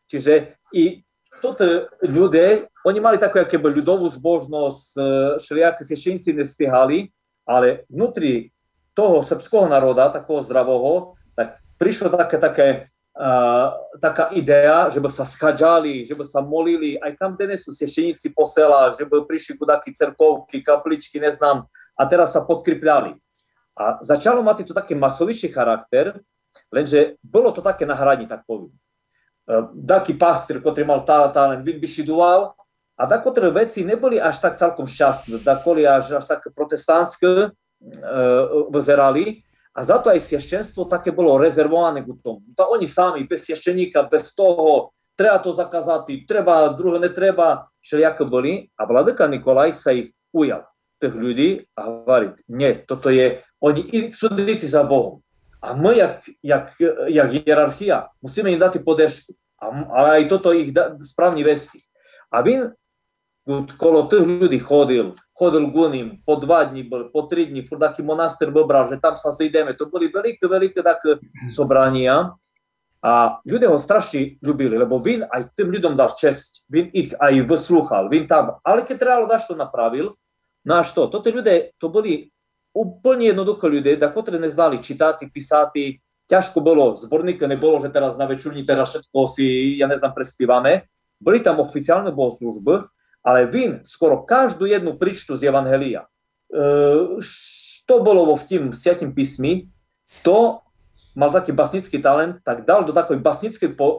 čiže i toto ľudia, oni mali takú akéby ľudovú zbožnosť, e, všelijaké svešenci nestihali, ale vnútri toho srbského národa, takého zdravého, tak prišlo také, také uh, taká idea, že by sa schadžali, že by sa molili, aj tam dnes sú svešteníci po selách, že by prišli kudaky cerkovky, kapličky, neznám, a teraz sa podkripľali. A začalo mať to taký masovičný charakter, lenže bolo to také na hraní, tak poviem. Uh, taký pastýr, ktorý mal tá talent, vyšidoval a takotre veci neboli až tak celkom šťastné, takoli až, až tak protestantské, vyzerali a za to aj sieštenstvo také bolo rezervované k tomu. To oni sami, bez siešteníka, bez toho, treba to zakázať, treba, druhé netreba, všelijako boli. A vladyka Nikolaj sa ich ujal, tých ľudí, a hovorí, nie, toto je, oni chcú ísť za Bohom. A my, jak, jak, jak hierarchia, musíme im dať podržku. A, a aj toto ich da, správne vesti. A kolo tých ľudí chodil, chodil k ním, po dva dní, po tri dní, furt taký monastér Bobra, že tam sa zídeme. To boli veľké, veľké také sobrania. A ľudia ho strašne ľubili, lebo vín aj tým ľuďom dal čest, vín ich aj vyslúchal, vín tam, ale keď trebalo daš to napravil, no až to, to ľudia, to boli úplne jednoduché ľudia, da ktoré neznali čítať, písať, ťažko bolo, zborníka nebolo, že teraz na večurni teraz všetko si, ja neznám, prespívame. Boli tam oficiálne bohoslužby, ale vin skoro každú jednu príčtu z Evangelia, to bolo vo v tým siatím písmi, to mal taký basnický talent, tak dal do takej basnickej po,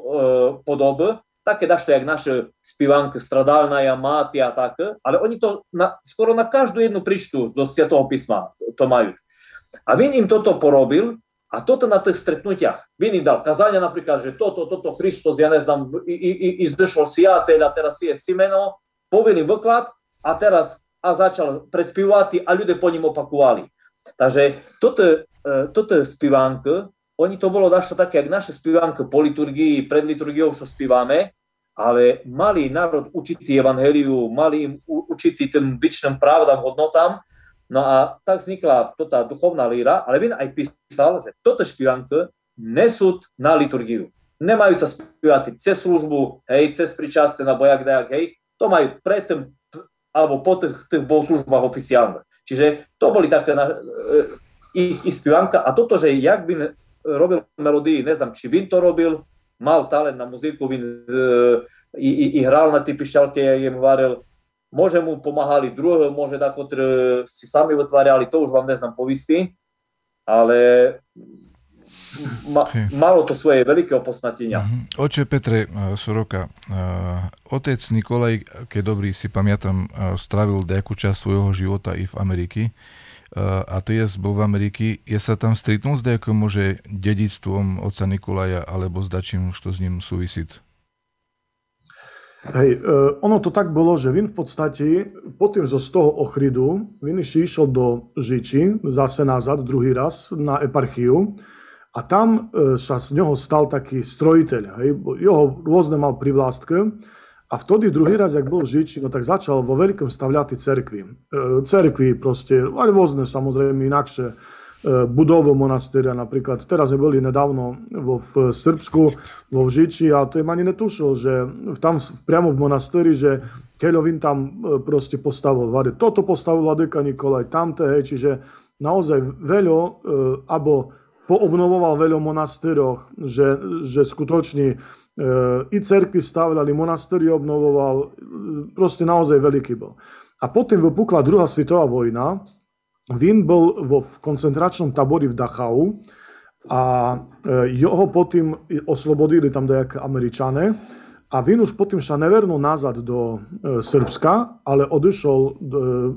podoby, také dašto, jak naše spívanky Stradálna, Máty a tak, ale oni to na, skoro na každú jednu príčtu zo Sviatého písma to majú. A Vin im toto porobil a toto na tých stretnutiach. Vin im dal kazania napríklad, že toto, toto Kristus, ja neznám, i, i, i, i zešol siateľ a teraz je Simeno, povinný vklad a teraz a začal prespívať a ľudia po ním opakovali. Takže toto, toto spívánky, oni to bolo dašto také, jak naše spívánky po liturgii, pred liturgiou, čo spívame, ale mali národ učitý evangeliu, mali im učitý tým vyčným pravdám, hodnotám, no a tak vznikla tá duchovná líra, ale vin aj písal, že toto špívánky nesú na liturgiu. Nemajú sa spívať cez službu, hej, cez pričaste, alebo jak dajak, hej, to majú predtým alebo po tých, tých bohoslužbách oficiálne. Čiže to boli také na, e, ich, ich spievanka a toto, že jak by robil melódii, neznám, či Vin to robil, mal talent na muziku, Vin e, i, i, i hral na tej pišťalke, ja im varil, môže mu pomáhali druhé, môže tako, si sami vytvárali, to už vám neznám povisty, ale ma, malo to svoje veľké opodstatnenia. Uh-huh. Oče Petre uh, Soroka, uh, otec Nikolaj, keď dobrý si pamätám, uh, stravil nejakú časť svojho života i v Ameriky. Uh, a to je bol v Ameriky. Je sa tam stretnul s nejakým môže dedictvom oca Nikolaja alebo s dačím, čo s ním súvisí? Hej, ono to tak bolo, že Vin v podstate potom zo z toho Ochridu, Vin išiel do Žiči, zase nazad, druhý raz, na eparchiu a tam e, sa z neho stal taký strojiteľ. Hej. Jeho rôzne mal privlastky. A vtedy druhý raz, jak bol v Žiči, no tak začal vo veľkom stavľať cerkvy. E, cerkvy proste, aj rôzne samozrejme inakšie e, budovy monastíria napríklad. Teraz sme boli nedávno vo, v Srbsku, vo Žiči a to im ani netušil, že tam priamo v monastíri, že Keľovin tam proste postavil. Toto postavil Vladyka Nikolaj, tamte, hej, čiže naozaj veľo, abo poobnovoval veľa monastyroch, že, že skutočne e, i cerkvy stavljali, monastíry obnovoval, e, proste naozaj veľký bol. A potom vypukla druhá svetová vojna, Vin bol vo, v koncentračnom tabori v Dachau a e, jeho potom oslobodili tam nejaké Američane a Vin už potom sa nevernul nazad do Srbska, ale odišol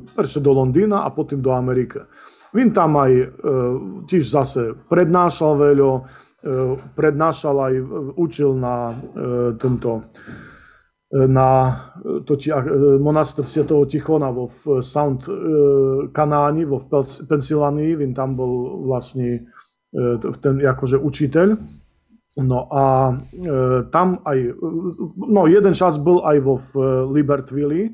e, do Londýna a potom do Ameriky. Vin tam aj e, tiež zase prednášal veľa, e, prednášal aj, e, učil na tento na to, monaster Svetého Tichona vo v Sound Kanáni, vo v Pensylvánii, Vin tam bol vlastne ten akože učiteľ. No a tam aj, no jeden čas bol aj vo v Libertville,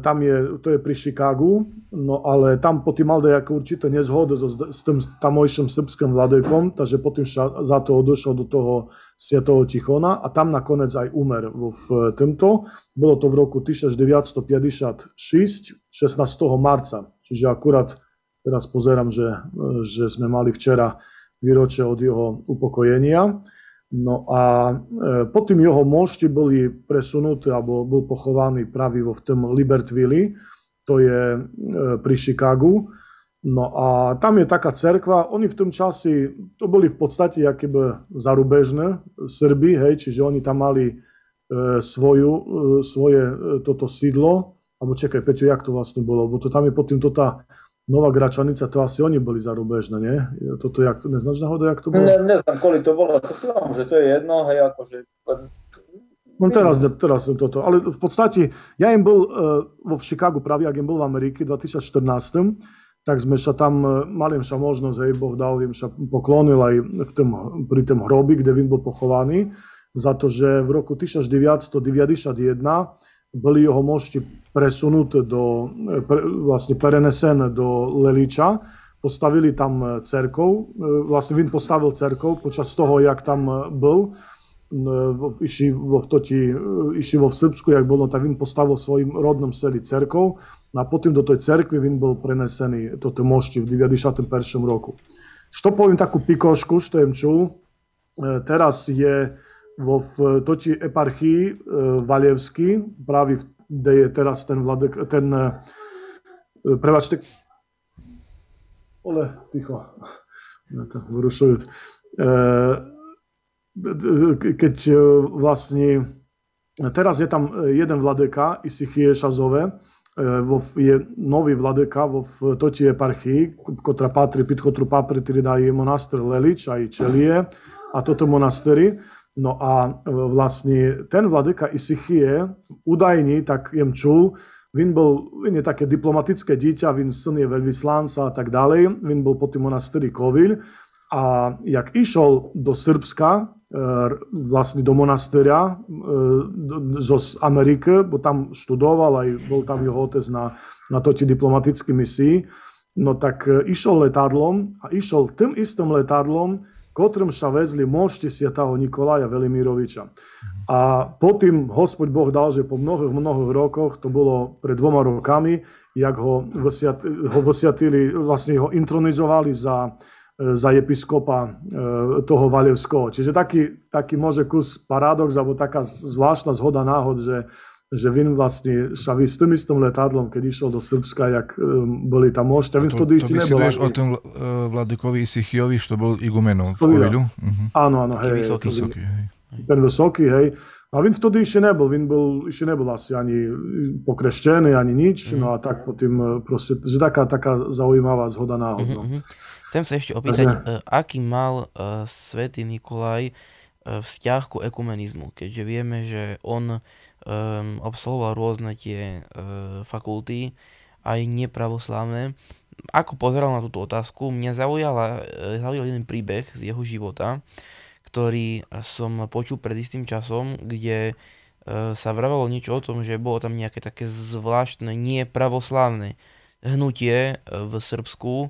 tam je, to je pri Chicagu, no ale tam potom mal nejakú určité nezhody so, s tým tamojším srbským vladekom, takže potom za to odošol do toho Sviatého Tichona a tam nakoniec aj umer v tomto. Bolo to v roku 1956, 16. marca, čiže akurát teraz pozerám, že, že sme mali včera výročie od jeho upokojenia. No a potom jeho mošti boli presunuté, alebo bol pochovaný pravivo v tom Libertville, to je pri Chicagu. No a tam je taká cerkva, oni v tom časi, to boli v podstate akéby zarubežné Srby, hej, čiže oni tam mali e, svoju, e, svoje e, toto sídlo, alebo čakaj, Peťo, jak to vlastne bolo, lebo to tam je pod týmto tá Nová Gračanica, to asi oni boli zarubežné, nie? Toto, jak, neznáš náhodou, jak to bolo? Ne, neznám, koľko to bolo, to si vám, že to je jedno, hej, akože... No teraz, teraz toto, ale v podstate, ja im bol uh, vo v Chicagu práve, ak im bol v Amerike v 2014, tak sme sa tam, e, mali im sa možnosť, hej, Boh dal im sa poklonil aj v tom, pri tom hrobi, kde vin bol pochovaný, za to, že v roku 1991 boli jeho mošti presunuté do, pre, vlastne prenesené do Leliča, postavili tam cerkov, vlastne Vin postavil cerkov počas toho, jak tam byl, išli vo, v toti, išli vo v Srbsku, jak bolo, tak Vin postavil v rodnom seli cerkov a potom do tej cerkvy Vin bol prenesený toto mošti v 91. roku. Što poviem takú pikošku, što jem čul, teraz je vo v toti eparchii e, Valievsky, práve kde je teraz ten vladek, ten, e, prebačte, ole, ticho, vyrušujú. E, keď vlastne, teraz je tam jeden vladeka, Isichie Šazove, je nový vladeka vo v toti eparchii, ktorá patrí Pitchotru Papri, teda je monaster Lelič aj Čelie a toto monastery. No a e, vlastne ten vladyka Isichie, údajný, tak jem čul, Vin bol, vin je také diplomatické dieťa, vin syn je veľvyslanca a tak ďalej, vin bol potom monastýri Kovilj a jak išiel do Srbska, e, vlastne do monastéria e, zo Ameriky, bo tam študoval, aj bol tam jeho otec na, na toti diplomatickej misii, no tak išiel letadlom a išiel tým istým letadlom, kotrem sa vezli môžte sviatého Nikolaja Velimiroviča. A potom Hospod Boh dal, že po mnohých, mnohých rokoch, to bolo pred dvoma rokami, jak ho, vysiat, ho vysiatili, vlastne ho intronizovali za, za episkopa e, toho Valevského. Čiže taký, taký môže kus paradox, alebo taká zvláštna zhoda náhod, že že Vin vlastne sa vy s tým istým letadlom, keď išiel do Srbska, jak um, boli tam môžte, Vin vtedy ešte nebol. To o tom uh, Vladykovi Sichiovi, čo bol igumenom v Kovilu? Uh-huh. Áno, áno, hej. Vysoký, vysoký, hej. Ten vysoký, hej. A Vin vtedy ešte nebol, Vin bol, ešte nebol asi ani pokreštený, ani nič, mm. no a tak potom e, proste, že taká, taká zaujímavá zhoda náhod. Uh-huh, uh-huh. Chcem sa ešte opýtať, Takže... aký mal uh, svätý Nikolaj uh, vzťah ku ekumenizmu, keďže vieme, že on um, absolvoval rôzne tie uh, fakulty, aj nepravoslavné. Ako pozeral na túto otázku, mňa zaujala, e, zaujal jeden príbeh z jeho života, ktorý som počul pred istým časom, kde sa vravalo niečo o tom, že bolo tam nejaké také zvláštne, nepravoslavné hnutie v Srbsku,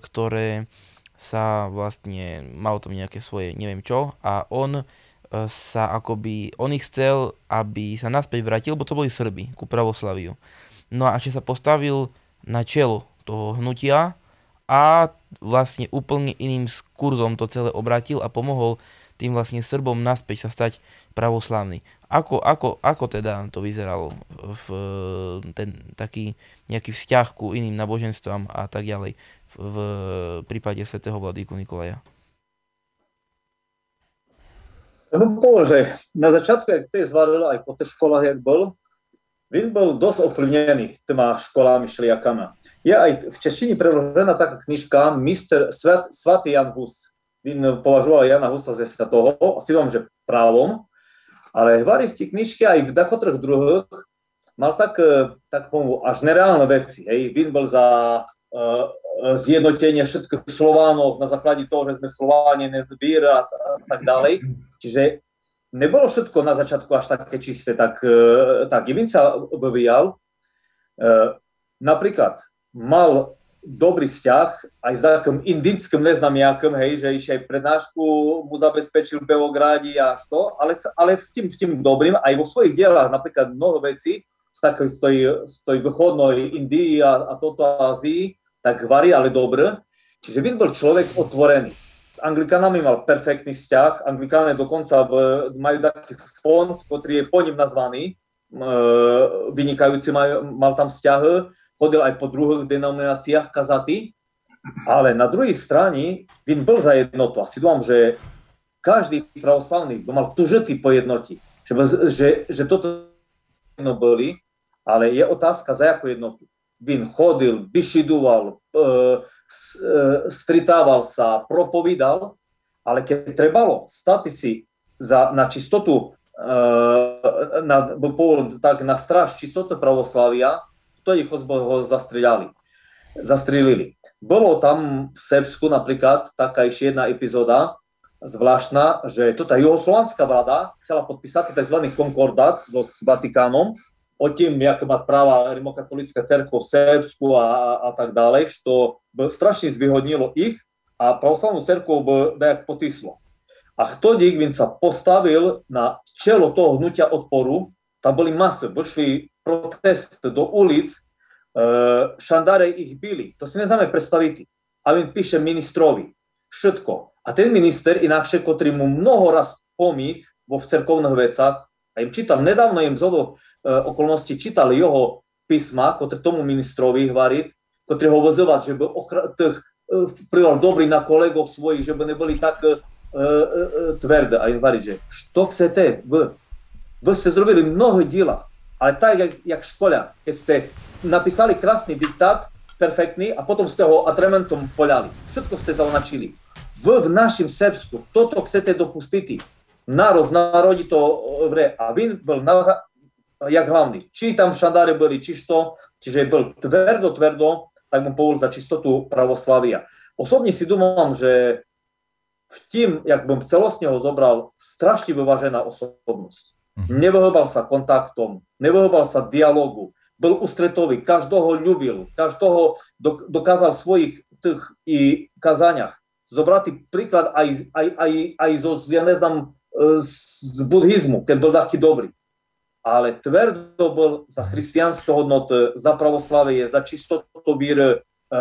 ktoré sa vlastne, malo tam nejaké svoje neviem čo a on E, sa akoby, on ich chcel, aby sa naspäť vrátil, lebo to boli Srby ku pravoslaviu. No a že sa postavil na čelo toho hnutia a vlastne úplne iným kurzom to celé obratil a pomohol tým vlastne Srbom naspäť sa stať pravoslavný. Ako, ako, ako teda to vyzeralo v ten taký nejaký vzťah ku iným náboženstvám a tak ďalej v, prípade svätého Vladíku Nikolaja? No bolo, že na začiatku, jak to je zvalilo aj po tých školách, jak bol, Vin bol dosť ovplyvnený tými školami šliakama. Je aj v češtine preložená taká knižka Mr. Svat, Svatý Jan Hus. Vin považoval Jana Husa za svetoho, asi vám, že právom, ale hvari v tej knižke aj v dakotrých druhých mal tak, tak pomu, až nereálne veci. Hej. Vin bol za uh, zjednotenie všetkých Slovánov na základe toho, že sme Slováni, nedvír a, a tak ďalej. Čiže nebolo všetko na začiatku až také čisté, tak, e, tak Givin sa vyvíjal. E, napríklad mal dobrý vzťah aj s takým indickým neznamiakom, hej, že ešte aj prednášku mu zabezpečil v a to, ale, ale v tým, v tým dobrým aj vo svojich dielách, napríklad mnoho vecí z, takej, z, tej, z tej východnej Indii a, a toto Ázii, tak varí, ale dobre. Čiže Vin bol človek otvorený. S Anglikánami mal perfektný vzťah. Anglikáne dokonca v, majú taký fond, ktorý je po ním nazvaný. E, vynikajúci mal, mal tam vzťah. Chodil aj po druhých denomináciách kazaty. Ale na druhej strane Vin bol za jednotu. A si dúfam, že každý pravoslavný mal tužitý po jednoti. Že, že, že toto boli, ale je otázka, za jakú jednotu. Vin chodil, vyšidoval, e, E, stritával sa, propovídal, ale keď trebalo stať si za, na čistotu, e, na, tak na stráž čistoty pravoslavia, ich ho zastrieľali. Zastrelili. Bolo tam v Srbsku napríklad taká ešte jedna epizóda, zvláštna, že toto juhoslovanská vláda chcela podpísať tzv. konkordát s Vatikánom, o tým, jak má práva rimokatolická cerkev v Srbsku a, a, tak ďalej, što by strašne zvyhodnilo ich a pravoslavnú cerkev by nejak potislo. A vtedy, keď sa postavil na čelo toho hnutia odporu, tam boli masy, vyšli protesty do ulic, e, šandáre ich byli. To si neznáme predstaviť. A on píše ministrovi všetko. A ten minister, inakšie, ktorý mu mnoho raz pomých vo cerkovných vecach, a im čítal, nedávno im zhodo e, okolností čítal jeho písma, ktoré tomu ministrovi hovorí, ktorý ho vozovať, že by ochra- tých e, dobrý na kolegov svojich, že by neboli tak e, e, e, tvrdé. A im hovorí, že što chcete, vy, vy ste zrobili mnoho díla, ale tak, jak, jak školia, keď ste napísali krásny diktát, perfektný, a potom ste ho atrementom poľali. Všetko ste zaunačili. Vy v našem Srbsku toto chcete dopustiť národ narodí to vre. A Vin byl na, jak hlavný. Či tam v Šandáre byli čisto, čiže byl tvrdo, tvrdo, tak mu povolil za čistotu pravoslavia. Osobne si думám, že v tým, jak bym celostne ho zobral, strašne vyvážená osobnosť. Mm-hmm. Nevyhobal sa kontaktom, nevyhobal sa dialogu, byl ústretový, každého ľúbil, každého dokázal v svojich tých i kazaniach zobrať príklad aj, aj, aj, aj zo, ja neznám, z buddhizmu, keď bol taký dobrý. Ale tvrdo bol za hristianské hodnoty, za pravoslavie, za čistotu víry. E,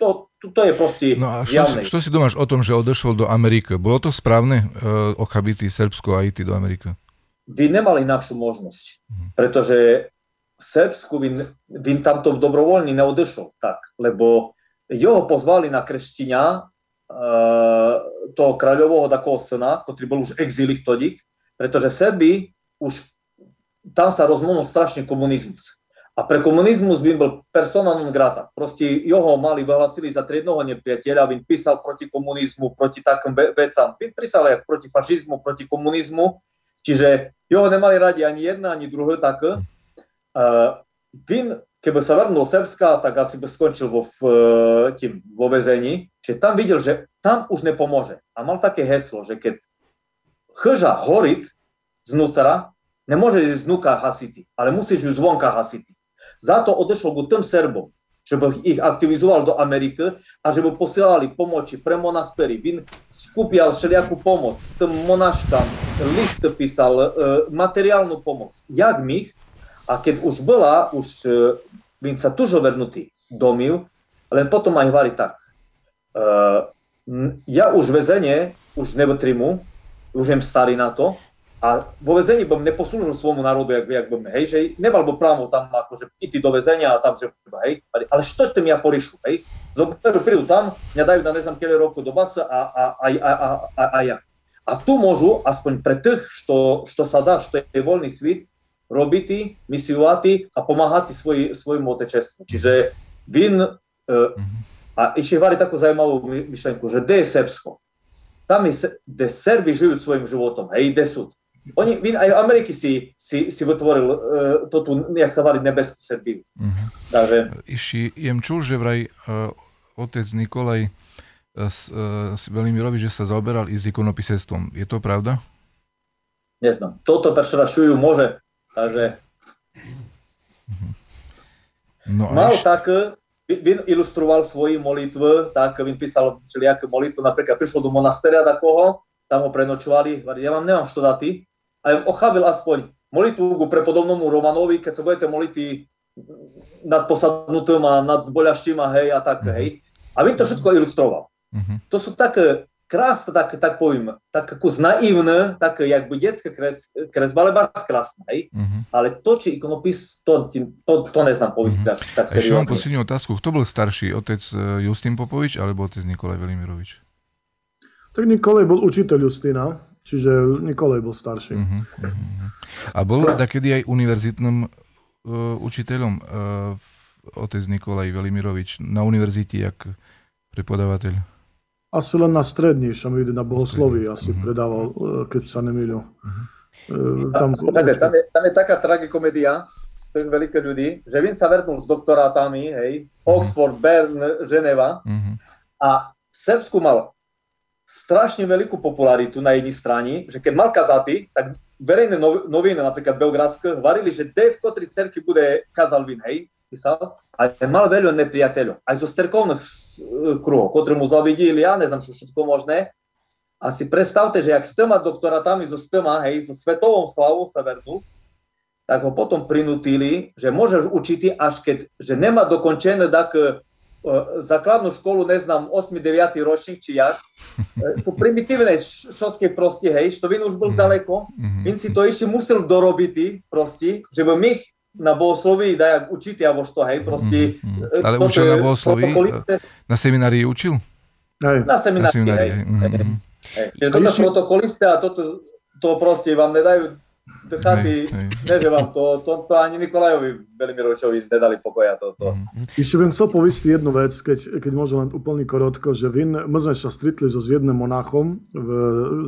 to, to, to je proste No a čo, si, čo si domáš o tom, že odešol do Ameriky? Bolo to správne, uh, ochabitý Srbsko a ísť do Ameriky? Vy nemali našu možnosť, uh-huh. pretože v Srbsku vy, vy tamto dobrovoľne neodešol tak, lebo jeho pozvali na kreština toho kráľového takého syna, ktorý bol už exíli vtedy, pretože Serbi už tam sa rozmonul strašne komunizmus. A pre komunizmus by bol persona non grata. Proste jeho mali vyhlasili za triednoho nepriateľa, by písal proti komunizmu, proti takým vecám. Písal aj proti fašizmu, proti komunizmu. Čiže jeho nemali radi ani jedna, ani druhé tak. Uh, Vin keby sa vrnul Srbska, tak asi by skončil vo, v, tým, vo vezení. Čiže tam videl, že tam už nepomôže. A mal také heslo, že keď chža horit znútra, nemôže ísť znúka hasiti, ale musíš ju zvonka hasiti. Zato odešiel ku tým Srbom, že by ich aktivizoval do Ameriky a že by posielali pomoči pre monastery. Vin skupial všelijakú pomoc tým monaškám, list písal, e, materiálnu pomoc. Jak mých, a už bola, už bin sa tužo vernutý domov, len potom aj hovorí tak. Uh, ja už väzenie, už nevytrimu, už jem starý na to, a vo väzení bym neposlúžil svojmu národu, jak, jak bym, hej, že nemal by právo tam akože ísť do väzenia a tam, že, hej, ale što tým ja porišu, hej, zoberú, prídu tam, mňa dajú na neznam kedy roku do basa a, a, a, a, a, a ja. A tu môžu, aspoň pre tých, što, što sa dá, što je voľný svit, robiti, misiovati a pomáhati svoj, svojmu otečestvu. Čiže vin, uh, a ešte hovorí takú zaujímavú myšlenku, že kde je Srbsko? Tam je, kde Serbi žijú svojim životom, hej, kde sú. Oni, aj v Ameriky si, si, si vytvoril uh, to tu, jak sa hovorí, nebeský Serbi. Mm-hmm. Takže... Ešte jem čul, že vraj uh, otec Nikolaj uh, uh, veľmi robí, že sa zaoberal i s ikonopisestvom. Je to pravda? Neznám. Toto prečo môže Takže no mal až... tak, Vin ilustroval svoji molitvu, tak Vin písal všelijaké molitvu, napríklad prišiel do monasteria takoho, tam ho prenočovali, ja vám nemám čo dať, ale ochavil aspoň molitvu ku prepodobnomu Romanovi, keď sa budete moliť nad posadnutým a nad boľaštím a hej a tak, mm-hmm. hej. A Vin to všetko ilustroval. Mhm. To sú také krásne, tak, tak poviem, tak ako naivné, tak jak by detská kres, kresba, ale bardzo krásna, hej? Mhm. Ale to, či ikonopis, to, to, to neznám povedať tak, tak A ešte mám poslednú otázku. Kto bol starší? Otec e, Justin Popovič alebo otec Nikolaj Velimirovič? Tak Nikolaj bol učiteľ Justina, čiže Nikolaj bol starší. Mhm. A bol takedy aj univerzitným uh, učiteľom uh, otec Nikolaj Velimirovič na univerzite, jak prepodávateľ? Asi len na strední, som videl na bohosloví, asi mhm. predával, e, keď sa nemýlim. Mhm. E, Tam, Tam, je, tam, je, tam je taká tragikomédia z tých veľkých ľudí, že Vin sa vrtnul s doktorátami, hej, Oxford, Bern, Ženeva Mhm. a v Srbsku mal strašne veľkú popularitu na jednej strane, že keď mal kazaty, tak verejné nov- noviny, napríklad Beogradské, varili, že v ktorý cerky bude kazal Vin, hej, písal, ale mal veľa nepriateľov, aj zo cerkovných s- kruhov, ktorí mu zavideli, ja neznám, čo všetko možné. A si predstavte, že ak s týma doktorátami, so s týma, hej, so svetovou slavou sa vrnul, tak ho potom prinútili, že môžeš učiť, až keď, že nemá dokončené tak e, základnú školu, neznám, 8-9 ročník, či jak. E, Sú primitívne š- školské proste, hej, što Vin už bol Mhm. daleko, Mhm. Vin si to ešte musel dorobiť, proste, že by my na bohosloví dajak učiti, alebo što, hej, proste. Mhm, mhm. e, Ale toto učil na bohosloví? Na seminárii učil? hej, Na Na seminári, seminárii, hej. hej. Mhm, mhm. hej. Čiže toto Ešte- protokoliste a toto, to proste vám nedajú do chaty, Hej, hej. ne, že vám to, to, to ani Nikolajovi Velimirovičovi nedali pokoja toto. Mhm. Ešte viem chcel povistiť jednu vec, keď, keď môžem len úplne korotko, že vin, my sme sa stretli so s jedným monachom, v,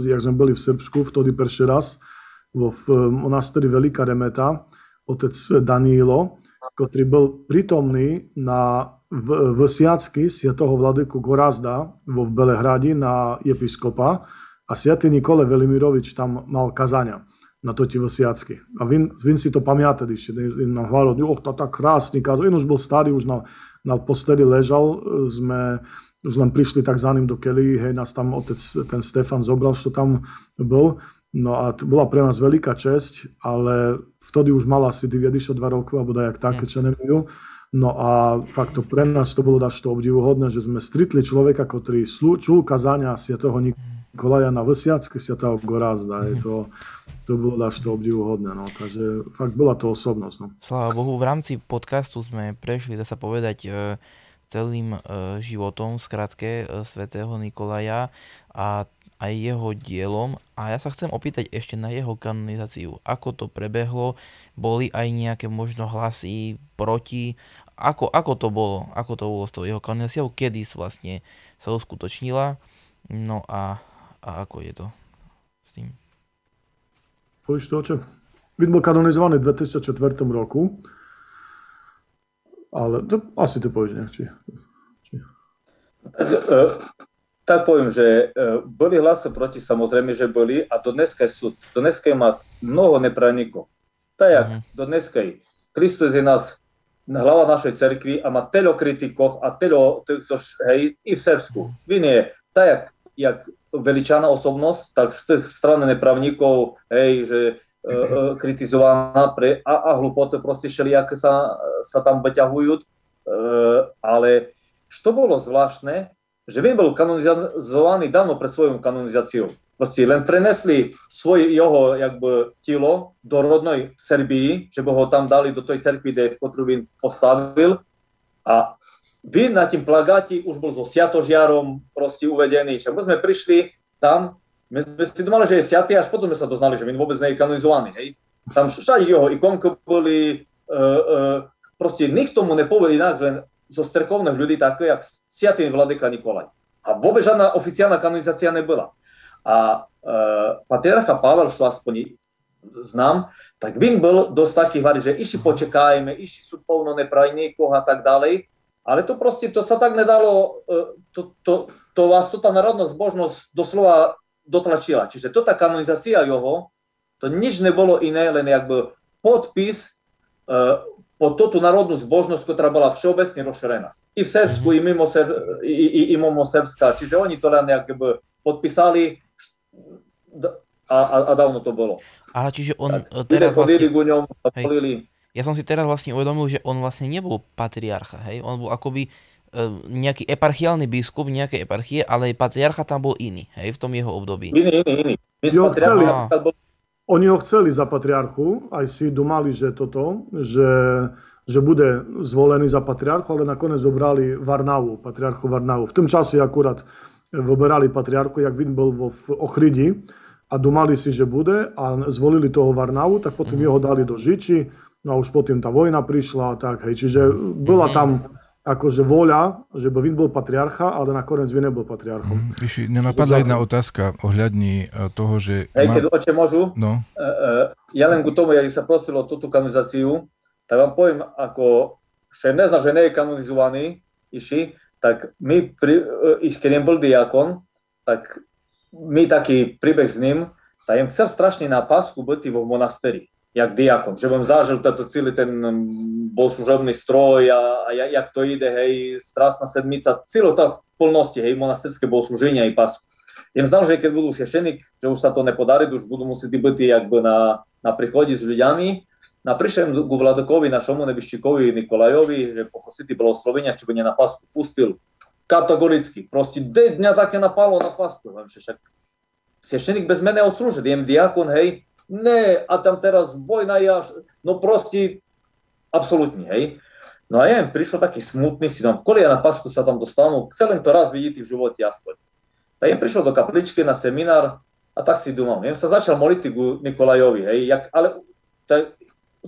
jak sme boli v Srbsku, vtedy prvý raz, vo v monasteri Veľká Remeta, otec Danilo, ktorý bol prítomný na v, v Siacky sviatoho vladyku Gorazda vo v Belehradi na episkopa a sviatý Nikole Velimirovič tam mal kazania na to ti v Siacky. A vin, vin si to pamięta, když nám hvalil, oh, to tak krásny kazal. Vin už bol starý, už na, na posteli ležal, sme už len prišli tak za ním do Kelly, hej, nás tam otec, ten Stefan zobral, čo tam bol. No a to bola pre nás veľká česť, ale vtedy už mal asi 92 rokov, alebo dajak tak, keď sa nemýlim. No a fakt to pre nás to bolo dašto obdivuhodné, že sme stretli človeka, ktorý čul kazania svätého Nikolaja na Vesiacky svätého Gorazda. Je to, to bolo dašto obdivuhodné. No. Takže fakt bola to osobnosť. No. Sláva Bohu, v rámci podcastu sme prešli, dá sa povedať, e, celým e, životom, v skratke, e, svätého Nikolaja a aj jeho dielom. A ja sa chcem opýtať ešte na jeho kanonizáciu. Ako to prebehlo? Boli aj nejaké možno hlasy proti? Ako, ako to bolo? Ako to bolo s tou jeho kanonizáciou? Kedy vlastne sa uskutočnila? No a, a ako je to s tým? Povieš to, oče? Vin bol kanonizovaný v 2004 roku, ale to, asi to povieš, ne? Či, či. Tak, poviem, že e, boli hlasy proti, samozrejme, že boli a do dneska súd. Do dneska má mnoho nepravníkov. Tak jak Mhm. do dneska. Kristus je nás hlava našej cerkvi a má telo kritikov a telo, čo, hej, i v Srbsku. Vin je tak, jak, jak veličána osobnosť, tak z tých strany nepravníkov, hej, že e, e, kritizovaná pre, a, a hlupoty proste všelijaké sa, sa tam beťahujú. E, ale što bolo zvláštne, že Vin bol kanonizovaný dávno pred svojou kanonizáciou. Proste len prenesli svoje jeho jakby, telo do rodnej Serbii, že by ho tam dali do tej cerkvy, kde, v ktorú Vin postavil. A Vin na tým plagáti už bol so Siatožiarom proste uvedený. My sme prišli tam, my sme si domali, že je Siatý, až potom sme sa doznali, že Vin vôbec nie je kanonizovaný. Hej. Tam všade jeho ikonky boli, uh, uh, proste nikto mu nepovedal inak, len zo cerkovných ľudí také, jak Siatý Vladyka Nikolaj. A vôbec žiadna oficiálna kanonizácia nebola. A uh, patriarcha Pavel, čo aspoň znám, tak Vin bol dosť taký hvari, že iši počekajme, iši sú polno neprajníkov a tak ďalej. Ale to proste, to sa tak nedalo, e, to, to, to vás to tá národná zbožnosť doslova dotlačila. Čiže to tá kanonizácia jeho, to nič nebolo iné, len jakby podpis pod túto národnú zbožnosť, ktorá bola všeobecne rozšírená. I v Srbsku, i mimo, Ser, i, i, i mimo Srbska. Čiže oni to len jakby podpísali a, a, a dávno to bolo. A čiže on Tak, e, teraz vlastne... ku ňom, Hej. volili. Ja som si teraz vlastne uvedomil, že on vlastne nebol patriarcha, hej? On bol akoby nejaký eparchiálny biskup nejakej eparchie, ale patriarcha tam bol iný, hej, v tom jeho období. Iný, iný, iný. My Jo, sme chceli. patriarchát bol- Oni ho chceli za patriarchu, aj si domali, že toto, že, že bude zvolený za patriarchu, ale nakoniec zobrali Varnavu, patriarchu Varnavu. V tom čase akurát vyberali patriarchu, jak vin bol vo v Ochridi a domali si, že bude a zvolili toho Varnavu, tak potom jeho dali do Žiči, no a už potom tá vojna prišla a tak, hej. Čiže bola tam akože voľa, že by vin bol patriarcha, ale nakoniec vin nebol patriarchom. Vyši, nenapadla jedna otázka ohľadní e, toho, že... Hej, keď oče môžu, No, E, e, ja len ku tomu, jak sa prosilo o túto kanonizáciu, tak vám poviem, ako še nezna, že nie je kanonizovaný, iši, tak my, pri, iš, keď bol diakon, tak my taký príbeh s ním, tak jem chcel strašne na Pasku byť vo monasteri, jak diakon, že vám zažil tento celý ten mm, bol služobný stroj a, a ja- jak to ide, hej, strasná sedmica, celo to v plnosti, hej, monasterské bol služenie aj Pasku. Jem znal, že keď budú svešenik, že už sa to nepodarí, už budú musieť byť jakby na, na príchode s ľuďami. Na prišiel ku Vladokovi, našomu nebiščíkovi Nikolajovi, že poprositi blahoslovenia, či by ne na pasku pustil. Kategoricky. Proste de dňa také napalo na pasku. Viem, že však svešenik bez mene odslúžiť, jem diakon, hej ne, a tam teraz vojna je až, no proste, absolútne, hej. No a neviem, prišiel taký smutný, si tam kolia na pasku sa tam dostanú, chcel len to raz vidieť v živote aspoň. Tak jem prišiel do kapličky na seminár a tak si dúmam, jem sa začal modliť ku Nikolajovi, hej, jak, ale tak,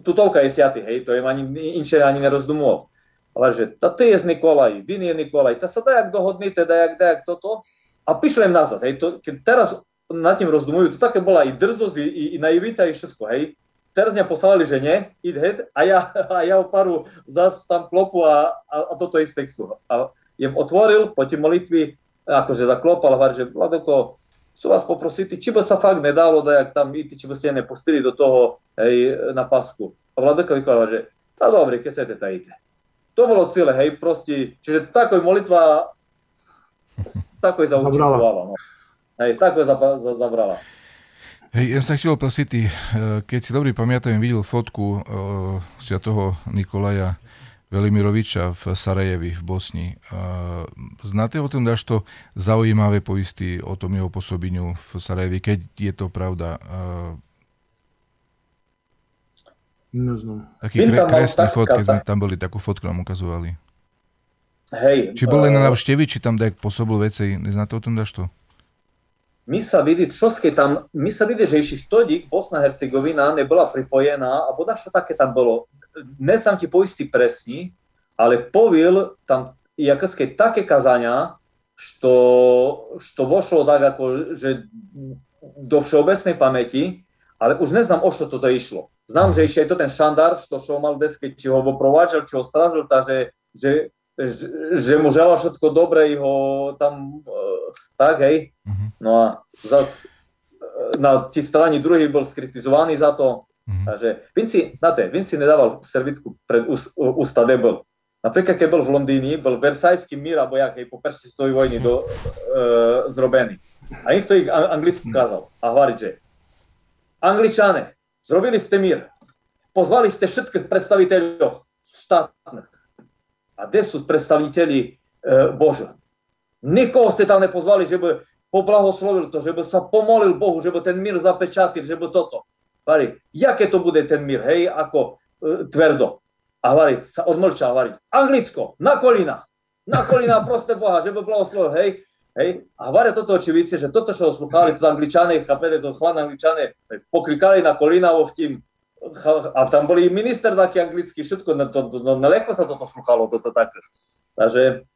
tutovka je siaty, hej, to je ani inšie ani nerozdumov. Ale že, ta ty je z Nikolaj, vin je Nikolaj, ta sa dajak dohodnite, dajak, dajak toto. A píšlem nazad, hej, to, keď teraz nad tým rozdumujú, to také bola i drzosť, i, i, i naivita, i všetko, hej. Teraz mňa poslali, že nie, id head, a ja, a ja oparu zas tam klopu a, a, a toto je z textu. A jem otvoril po tým molitvy, akože zaklopal hovorí, že Vladoko, sú vás poprositi, či by sa fakt nedalo dajak tam íti, či by ste nepustili do toho hej, na pasku. A Vladoko vykonal, že tá dobre, keď sa tá ide. To bolo celé, hej, proste, čiže takoj molitva, takoj zaučitovala, no. Hej, takoj za, za, zabrala. Hej, ja som sa chcel prosiť, ty, eh, keď si dobrý pamätám, videl fotku uh, sviatoho Nikolaja Velimiroviča v Sarajevi v Bosni. Uh, znáte o tom dáš to zaujímavé poisty o tom jeho pôsobeniu v Sarajevi, keď je to pravda? Uh, Neznam. taký kre, kresný chod, keď sme tam boli, takú fotku nám ukazovali. Hej. Či bol len na návštevy, či tam dajak pôsobil veci, neznáte o tom dáš my sa vidieť, čo tam, my sa vidieť, že ešte vtedy Bosna Hercegovina nebola pripojená a boda čo také tam bolo. Ne sam ti poisti presni, ale povil tam jaké také kazania, što, što vošlo tak ako, že do všeobecnej pamäti, ale už neznám, o što toto išlo. Znam, že ešte je to ten Šandar, što šo mal deske, či ho provádžal, či ho strážil, takže že, že, že mu želal všetko dobré, ho tam e, tak, hej. Mhm. No a zas e, na tí strane druhý bol skritizovaný za to, Mhm. takže Vinci, znáte, Vinci nedával servitku pred ús- ústa debel. Napríklad, keď bol v Londýni, bol Versajský mír, alebo jak, hej, po persistovej vojny do, e, zrobený. A im to ich an- anglicky kázal. A hovorí, že Angličane, zrobili ste mír, pozvali ste všetkých predstaviteľov štátnych. A kde sú predstaviteľi e, Bože? Nikoho ste tam nepozvali, že by poblahoslovil to, že by sa pomolil Bohu, že by ten mír zapečatil, že by toto. Hovorí, jaké to bude ten mír, hej, ako e, tvrdo. A hovorí, sa odmlčal, hovorí, Anglicko, na kolina, na kolina, proste Boha, že by blahoslovil, hej, hej. A hovorí toto očivície, že toto, čo sluchali, to Angličane, chápete, to chladné Angličane, pokrikali na kolina vo vtím, a tam boli minister taký anglický, všetko, no, to, no, ľahko sa toto sluchalo, toto také. Takže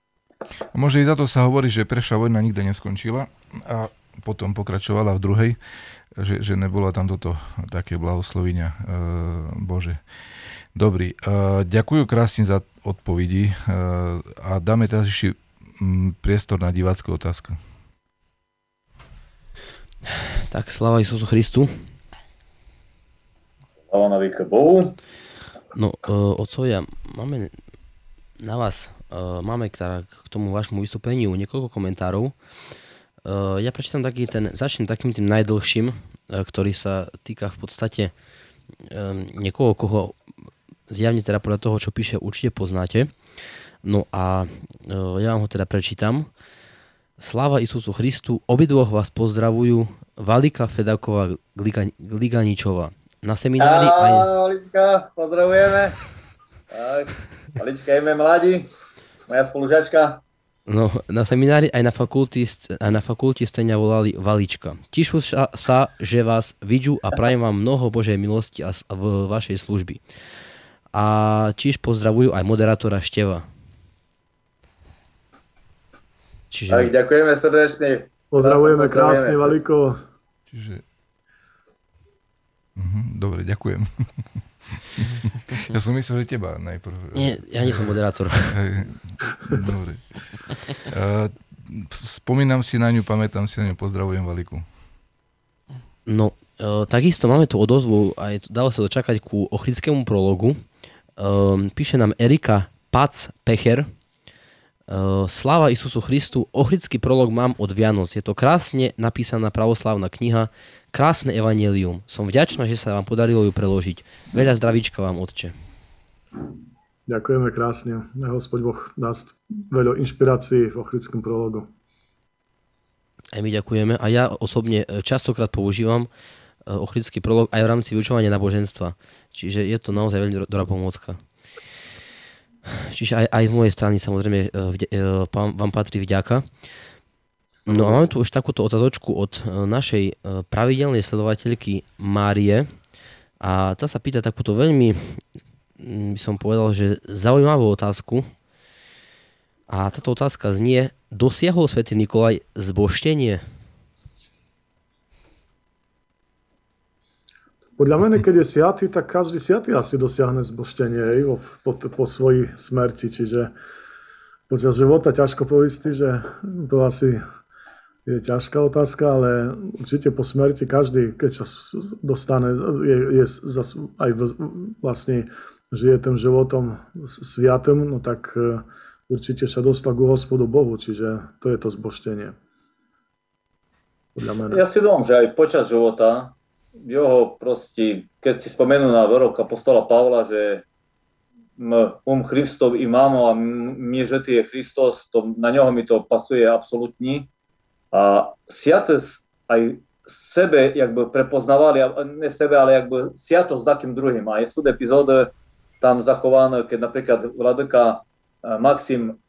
Možno i za to sa hovorí, že preša vojna nikde neskončila a potom pokračovala v druhej, že, že nebolo tam toto také blahoslovenia e, Bože. Dobrý, e, ďakujem krásne za odpovedi e, a dáme teraz ešte mm, priestor na divácku otázku. Tak sláva Isusu Christu. sláva na Bohu. No, uh, otcovia, máme na vás, máme k, tomu vašmu vystúpeniu niekoľko komentárov. Uh, ja prečítam taký ten, začnem takým tým najdlhším, uh, ktorý sa týka v podstate niekoho, koho zjavne teda podľa toho, čo píše, určite poznáte. No a ja vám ho teda prečítam. Sláva Isusu Christu, obidvoch vás pozdravujú Valika Fedaková Gliganičová. Na seminári Á, aj... Valička, pozdravujeme. Tak, Valička, mladí, moja spolužačka. No, na seminári aj na fakulti, aj na fakulti ste mňa volali Valička. Tišu sa, sa, že vás vidú a prajem vám mnoho Božej milosti a v vašej služby. A tiež pozdravujú aj moderátora Števa. Čiže... Tak, ďakujeme srdečne. Pozdravujeme Pozdravujeme. krásne, Valiko. Čiže... Mhm, dobre, ďakujem. ja som myslel, že teba najprv. Nie, ja nie som moderátor. Dobre. Uh, spomínam si na ňu, pamätám si na ňu, pozdravujem Valiku. No, e, takisto máme tu odozvu, aj dalo sa dočakať ku ochrickému prologu. E, píše nám Erika Pac Pecher. E, Sláva Isusu Christu, ochrický prolog mám od Vianoc. Je to krásne napísaná pravoslávna kniha, krásne evanelium. Som vďačná, že sa vám podarilo ju preložiť. Veľa zdravíčka vám, otče. Ďakujeme krásne. Nech Hospod Boh nás veľa inšpirácií v ochrickom prologu. Aj my ďakujeme. A ja osobne e, častokrát používam e, ochrický prolog aj v rámci vyučovania náboženstva. Čiže je to naozaj veľmi do- dobrá pomôcka. Čiže aj, aj z mojej strany samozrejme e, vám patrí vďaka. No a máme tu už takúto otázočku od e, našej e, pravidelnej sledovateľky Márie. A tá sa pýta takúto veľmi, mm, by som povedal, že zaujímavú otázku. A táto otázka znie, dosiahol svätý Nikolaj zboštenie? Podľa mene, keď je siatý, tak každý siatý asi dosiahne zboštenie hej, po, po, svojej smrti. Čiže počas života ťažko poistiť, že to asi je ťažká otázka, ale určite po smrti každý, keď sa dostane, je, je zas, aj v, vlastne žije tým životom sviatým, no tak e, určite sa dostal ku hospodu Bohu, čiže to je to zboštenie. Ja si dúfam, že aj počas života jeho proste, keď si spomenú na verok apostola Pavla, že um Christov i mámo a m- my, že ty je Christos, to, na ňoho mi to pasuje absolútne. A siates aj sebe jakby prepoznávali, a ne sebe, ale jakby siato s takým druhým. A sú epizódy tam zachované, keď napríklad vladyka eh, Maxim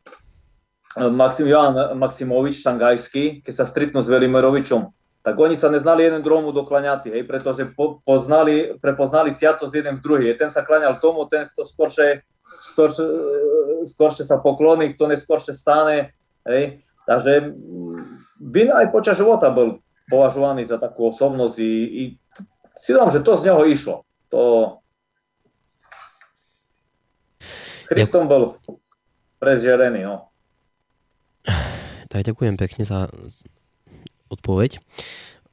Maxim Joan Maximovič Šangajský, keď sa stretnú s Velimirovičom, tak oni sa neznali jeden druhomu dokláňati, hej, pretože po, poznali, prepoznali siatosť jeden v druhý. Ten sa kláňal tomu, ten to skoršie, skoršie, skoršie sa pokloní, kto neskôršie stane, hej. Takže Vin aj počas života bol považovaný za takú osobnosť i, i si dám, že to z neho išlo. To... Kristom bol prezžerený, no. Tak ďakujem pekne za odpoveď.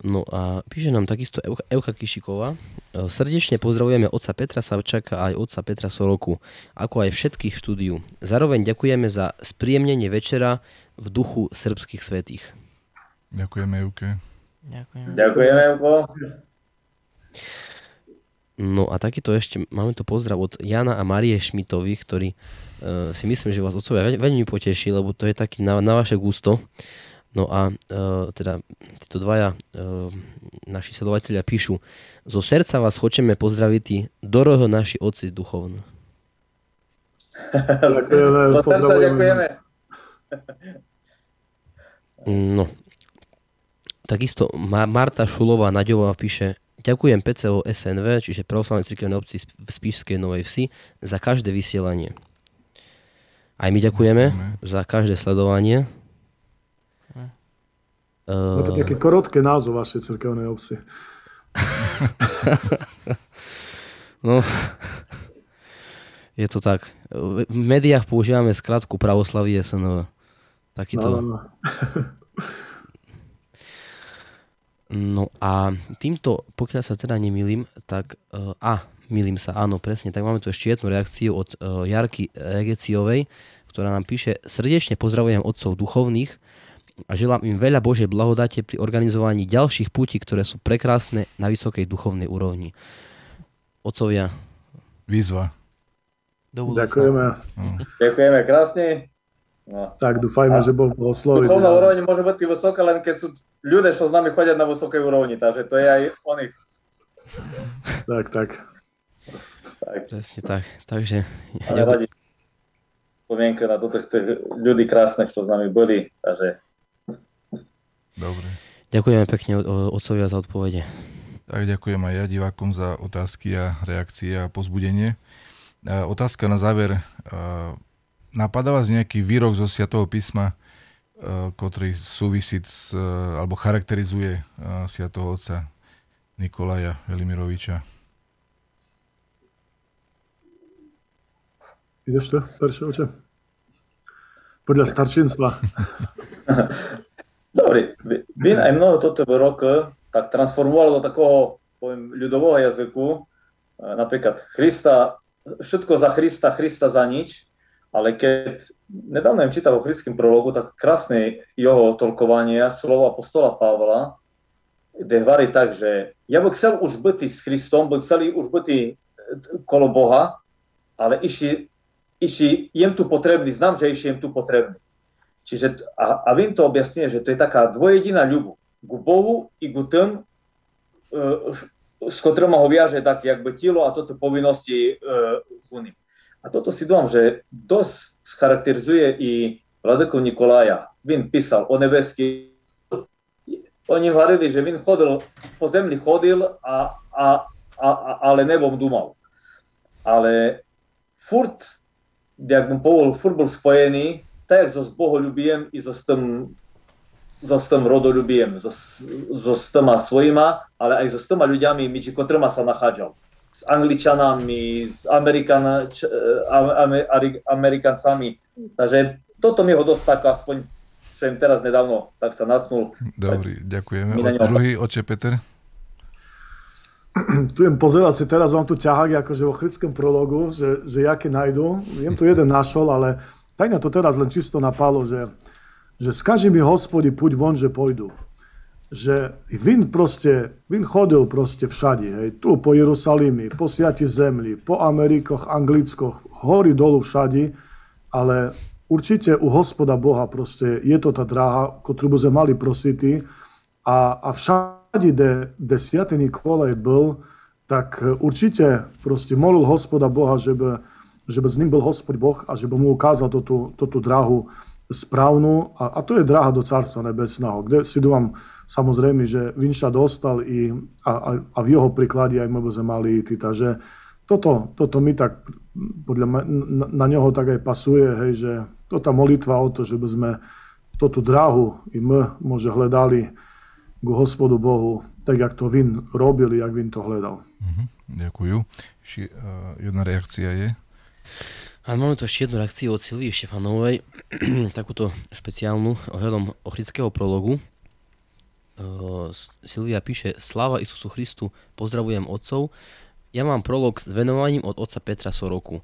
No a píše nám takisto Euka, Kišiková. Srdečne pozdravujeme otca Petra Savčaka a aj otca Petra Soroku, ako aj všetkých v štúdiu. Zároveň ďakujeme za spríjemnenie večera v duchu srbských svetých. Ďakujeme, Juke. Ďakujem. Ďakujeme, Juko. No a takýto ešte, máme tu pozdrav od Jana a Marie Šmitových, ktorí uh, si myslím, že vás otcovia veľ, veľmi poteší, lebo to je taký na, na vaše gusto. No a uh, teda títo dvaja uh, naši sledovatelia píšu, zo srdca vás chceme pozdraviť tí doroho naši otci duchovní. Ďakujeme, Zo srdca ďakujeme. No. Takisto Ma- Marta Šulová Naďová píše Ďakujem PCO SNV, čiže Pravoslavnej cirkevnej obci v Spíšskej Novej Vsi, za každé vysielanie. Aj my ďakujeme za každé sledovanie. No to Uh, je taký korotké názov vašej cirkevnej obci. no, je to tak. V médiách používame skratku Pravoslaví SNV. Takýto. No, no, no. No a týmto, pokiaľ sa teda nemýlim, tak... Uh, a, milím sa, áno, presne. Tak máme tu ešte jednu reakciu od uh, Jarky Regeciovej, ktorá nám píše Srdečne pozdravujem otcov duchovných a želám im veľa Božej blahodate pri organizovaní ďalších púti, ktoré sú prekrásne na vysokej duchovnej úrovni. Otcovia, Výzva. Ďakujeme. Ďakujeme krásne. No. Tak dúfajme, že Boh blahosloví. Duchovná úroveň môže byť vysoká, len keď sú ľudia, čo s nami chodia na vysokej úrovni, takže to je aj o nich. Tak, tak. Tak, Presne tak. Takže ale radi spomienka na toto tých ľudí krásnych, čo s nami boli, takže Dobre. ďakujeme pekne otcovia za odpovede. Tak ďakujem aj ja divákom za otázky a reakcie a pozbudenie. A Otázka na záver napadá vás nejaký výrok zo Sviatého písma, eh, ktorý súvisí s, eh, alebo charakterizuje eh, Sviatého otca Nikolaja Velimiroviča? Ideš to, starší oče? Podľa staršinstva. Dobrý. Bine aj mnoho toto roka tak transformovalo do takého poviem, ľudového jazyku. Napríklad Krista, všetko za Krista, Krista za nič ale keď nedávno im čítal o christském prologu, tak krásne jeho tolkovanie slova apostola Pavla, kde hovorí tak, že ja by chcel už byť s Kristom, by chceli už byť kolo Boha, ale iši, iši jem tu potrebný, znam, že iši jem tu potrebný. Čiže, a, a vím to objasňuje, že to je taká dvojediná ľubu ku Bohu i ku tým, e, s ktorými ho viaže tak jakby telo a toto povinnosti e, ku ním. A toto si dúfam, že dosť charakterizuje i Vladeku Nikolaja. Vin písal o nebeský. Oni hovorili, že Vin chodil, po zemli chodil, a, a, a, ale nebom dumal. Ale furt, jak bym povedal, furt bol spojený, tak so s boholubiem i so s tým so s tým rodolubiem, so, so s týma svojima, ale aj so s týma ľuďami, medzi ktorými sa nachádzal. S Angličanami, s Amerikan, č, ame, ame, Amerikancami. Takže toto mi ho dosť tak, aspoň čo im teraz nedávno, tak sa natknul. Dobrý, ďakujeme. O, druhý, oče Peter? Tu jem pozerať si teraz, mám tu ťahák akože vo chrickom prologu, že, že jaké nájdu. Jem tu jeden našol, ale tak to teraz len čisto napalo, že, že skaži mi hospodi, puď von, že pôjdu. Že vin proste, vin chodil proste všade, hej, tu po Jerusalimi, po Siati zemli, po Amerikoch, Anglickoch, hory dolu všade, ale určite u hospoda Boha proste je to tá dráha, ktorú by sme mali prositi a, a všade, kde, kde Sviatý Nikolaj byl, tak určite proste molil hospoda Boha, že by, že by s ním byl hospod Boh a že by mu ukázal tú dráhu správnu. A, a to je dráha do Cárstva Nebesného, kde si dúfam samozrejme, že Vinša dostal i, a, a, a v jeho príklade aj sme mali ísť. Takže toto, toto mi tak podľa mňa, na, na neho tak aj pasuje, hej, že to tá molitva o to, že by sme toto dráhu i my môže hľadali ku hospodu Bohu, tak jak to Vin robil, jak Vin to hľadal. Mhm, ďakujem. Ši, uh, jedna reakcia je. A máme tu ešte jednu reakciu od Silvie Štefanovej, takúto špeciálnu ohľadom ochrického prologu. Uh, Silvia píše, Sláva Isusu Christu, pozdravujem otcov. Ja mám prolog s venovaním od otca Petra Soroku.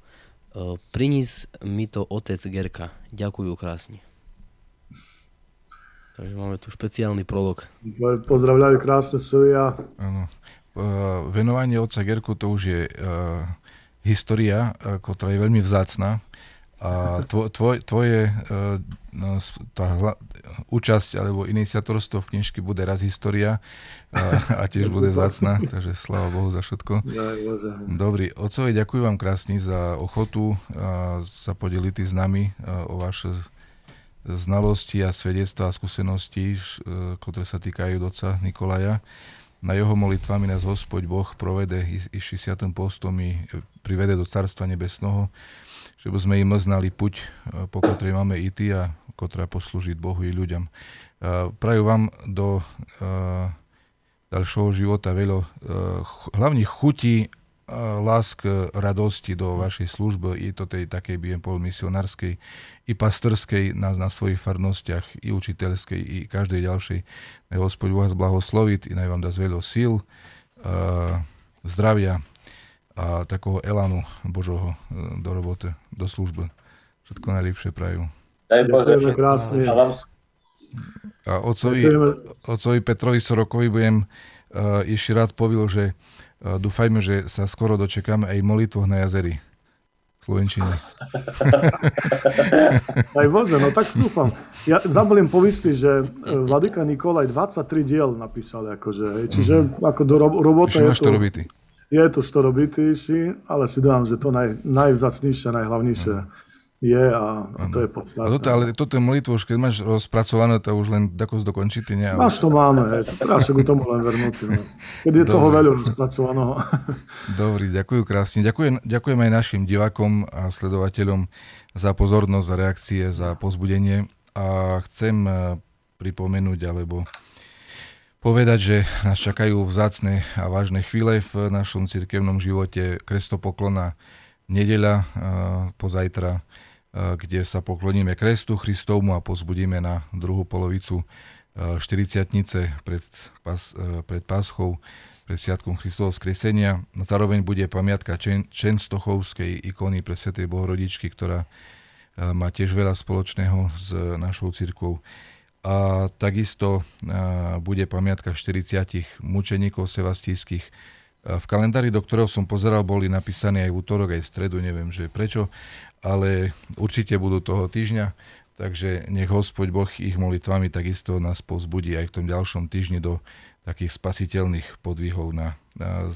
Uh, priníz mi to otec Gerka. Ďakujú krásne. Takže máme tu špeciálny prolog. Pozdravľajú krásne Silvia. Áno. Uh, venovanie otca Gerku to už je uh, história, ktorá je veľmi vzácna. A tvo, tvoj, tvoje no, tá účasť alebo iniciatorstvo v knižke bude raz história uh, a tiež bude vzácna, takže sláva Bohu za všetko. Dobrý, otcovi, ďakujem vám krásne za ochotu a sa podeliť s nami a, o vaše znalosti a svedectvá a skúsenosti, e, ktoré sa týkajú doca Nikolaja. Na jeho molitvami nás Hospod Boh provede i, i 60. postom i privede do Carstva Nebesného, že by sme im znali puť, e, po ktorej máme ísť a ktorá poslúžiť Bohu i ľuďom. E, Prajú vám do e, ďalšieho života veľa e, ch- hlavných chutí, lásk, radosti do vašej služby i to tej takej, by pol misionárskej i pastorskej na, na svojich farnostiach, i učiteľskej, i každej ďalšej. Nech Hospod vás blahosloviť i nech vám dá veľa síl, zdravia a takého elanu Božoho do roboty, do služby. Všetko najlepšie prajú. Daj Bože krásne. A vám A otcovi, Ďakujeme. otcovi Petrovi Sorokovi budem uh, ešte rád povil, že uh, dúfajme, že sa skoro dočekáme aj molitvoch na jazeri. Slovenčine. Aj voze, no tak dúfam. Ja zabudnem povistiť, že e, Vladyka Nikolaj 23 diel napísal, akože, čiže mm-hmm. ako do ro- robota je to, robity. je to štorobitejší, ale si dám, že to naj, najvzácnejšie, najhlavnejšie mm je a, a to je podstatné. A toto, ale toto je molitvo, už keď máš rozpracované, to už len tako dokončíte, nie? Máš to máme, hej, to treba sa k tomu len vernúť. No. Keď je Dobre. toho veľa rozpracovaného. Dobrý, ďakujem krásne. Ďakujem, ďakujem aj našim divákom a sledovateľom za pozornosť, za reakcie, za pozbudenie a chcem eh, pripomenúť alebo povedať, že nás čakajú vzácne a vážne chvíle v našom cirkevnom živote. Krestopoklona nedeľa, eh, pozajtra kde sa pokloníme Krestu Christovmu a pozbudíme na druhú polovicu 40 eh, pred, pas, eh, pred Páschou, pred Sviatkom Kristovho skresenia. Zároveň bude pamiatka Čen, Čenstochovskej ikony pre Svetej Bohorodičky, ktorá má tiež veľa spoločného s našou cirkvou. A takisto bude pamiatka 40 mučeníkov sevastijských. V kalendári, do ktorého som pozeral, boli napísané aj v útorok, aj v stredu, neviem, že prečo, ale určite budú toho týždňa, takže nech Hospod Boh ich molitvami takisto nás pozbudí aj v tom ďalšom týždni do takých spasiteľných podvihov na, na,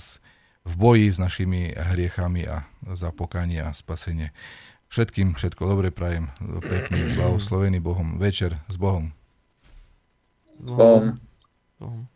v boji s našimi hriechami a za pokanie a spasenie. Všetkým všetko dobre prajem, pekný, blahoslovený Bohom večer s Bohom. S Bohom. Bohom.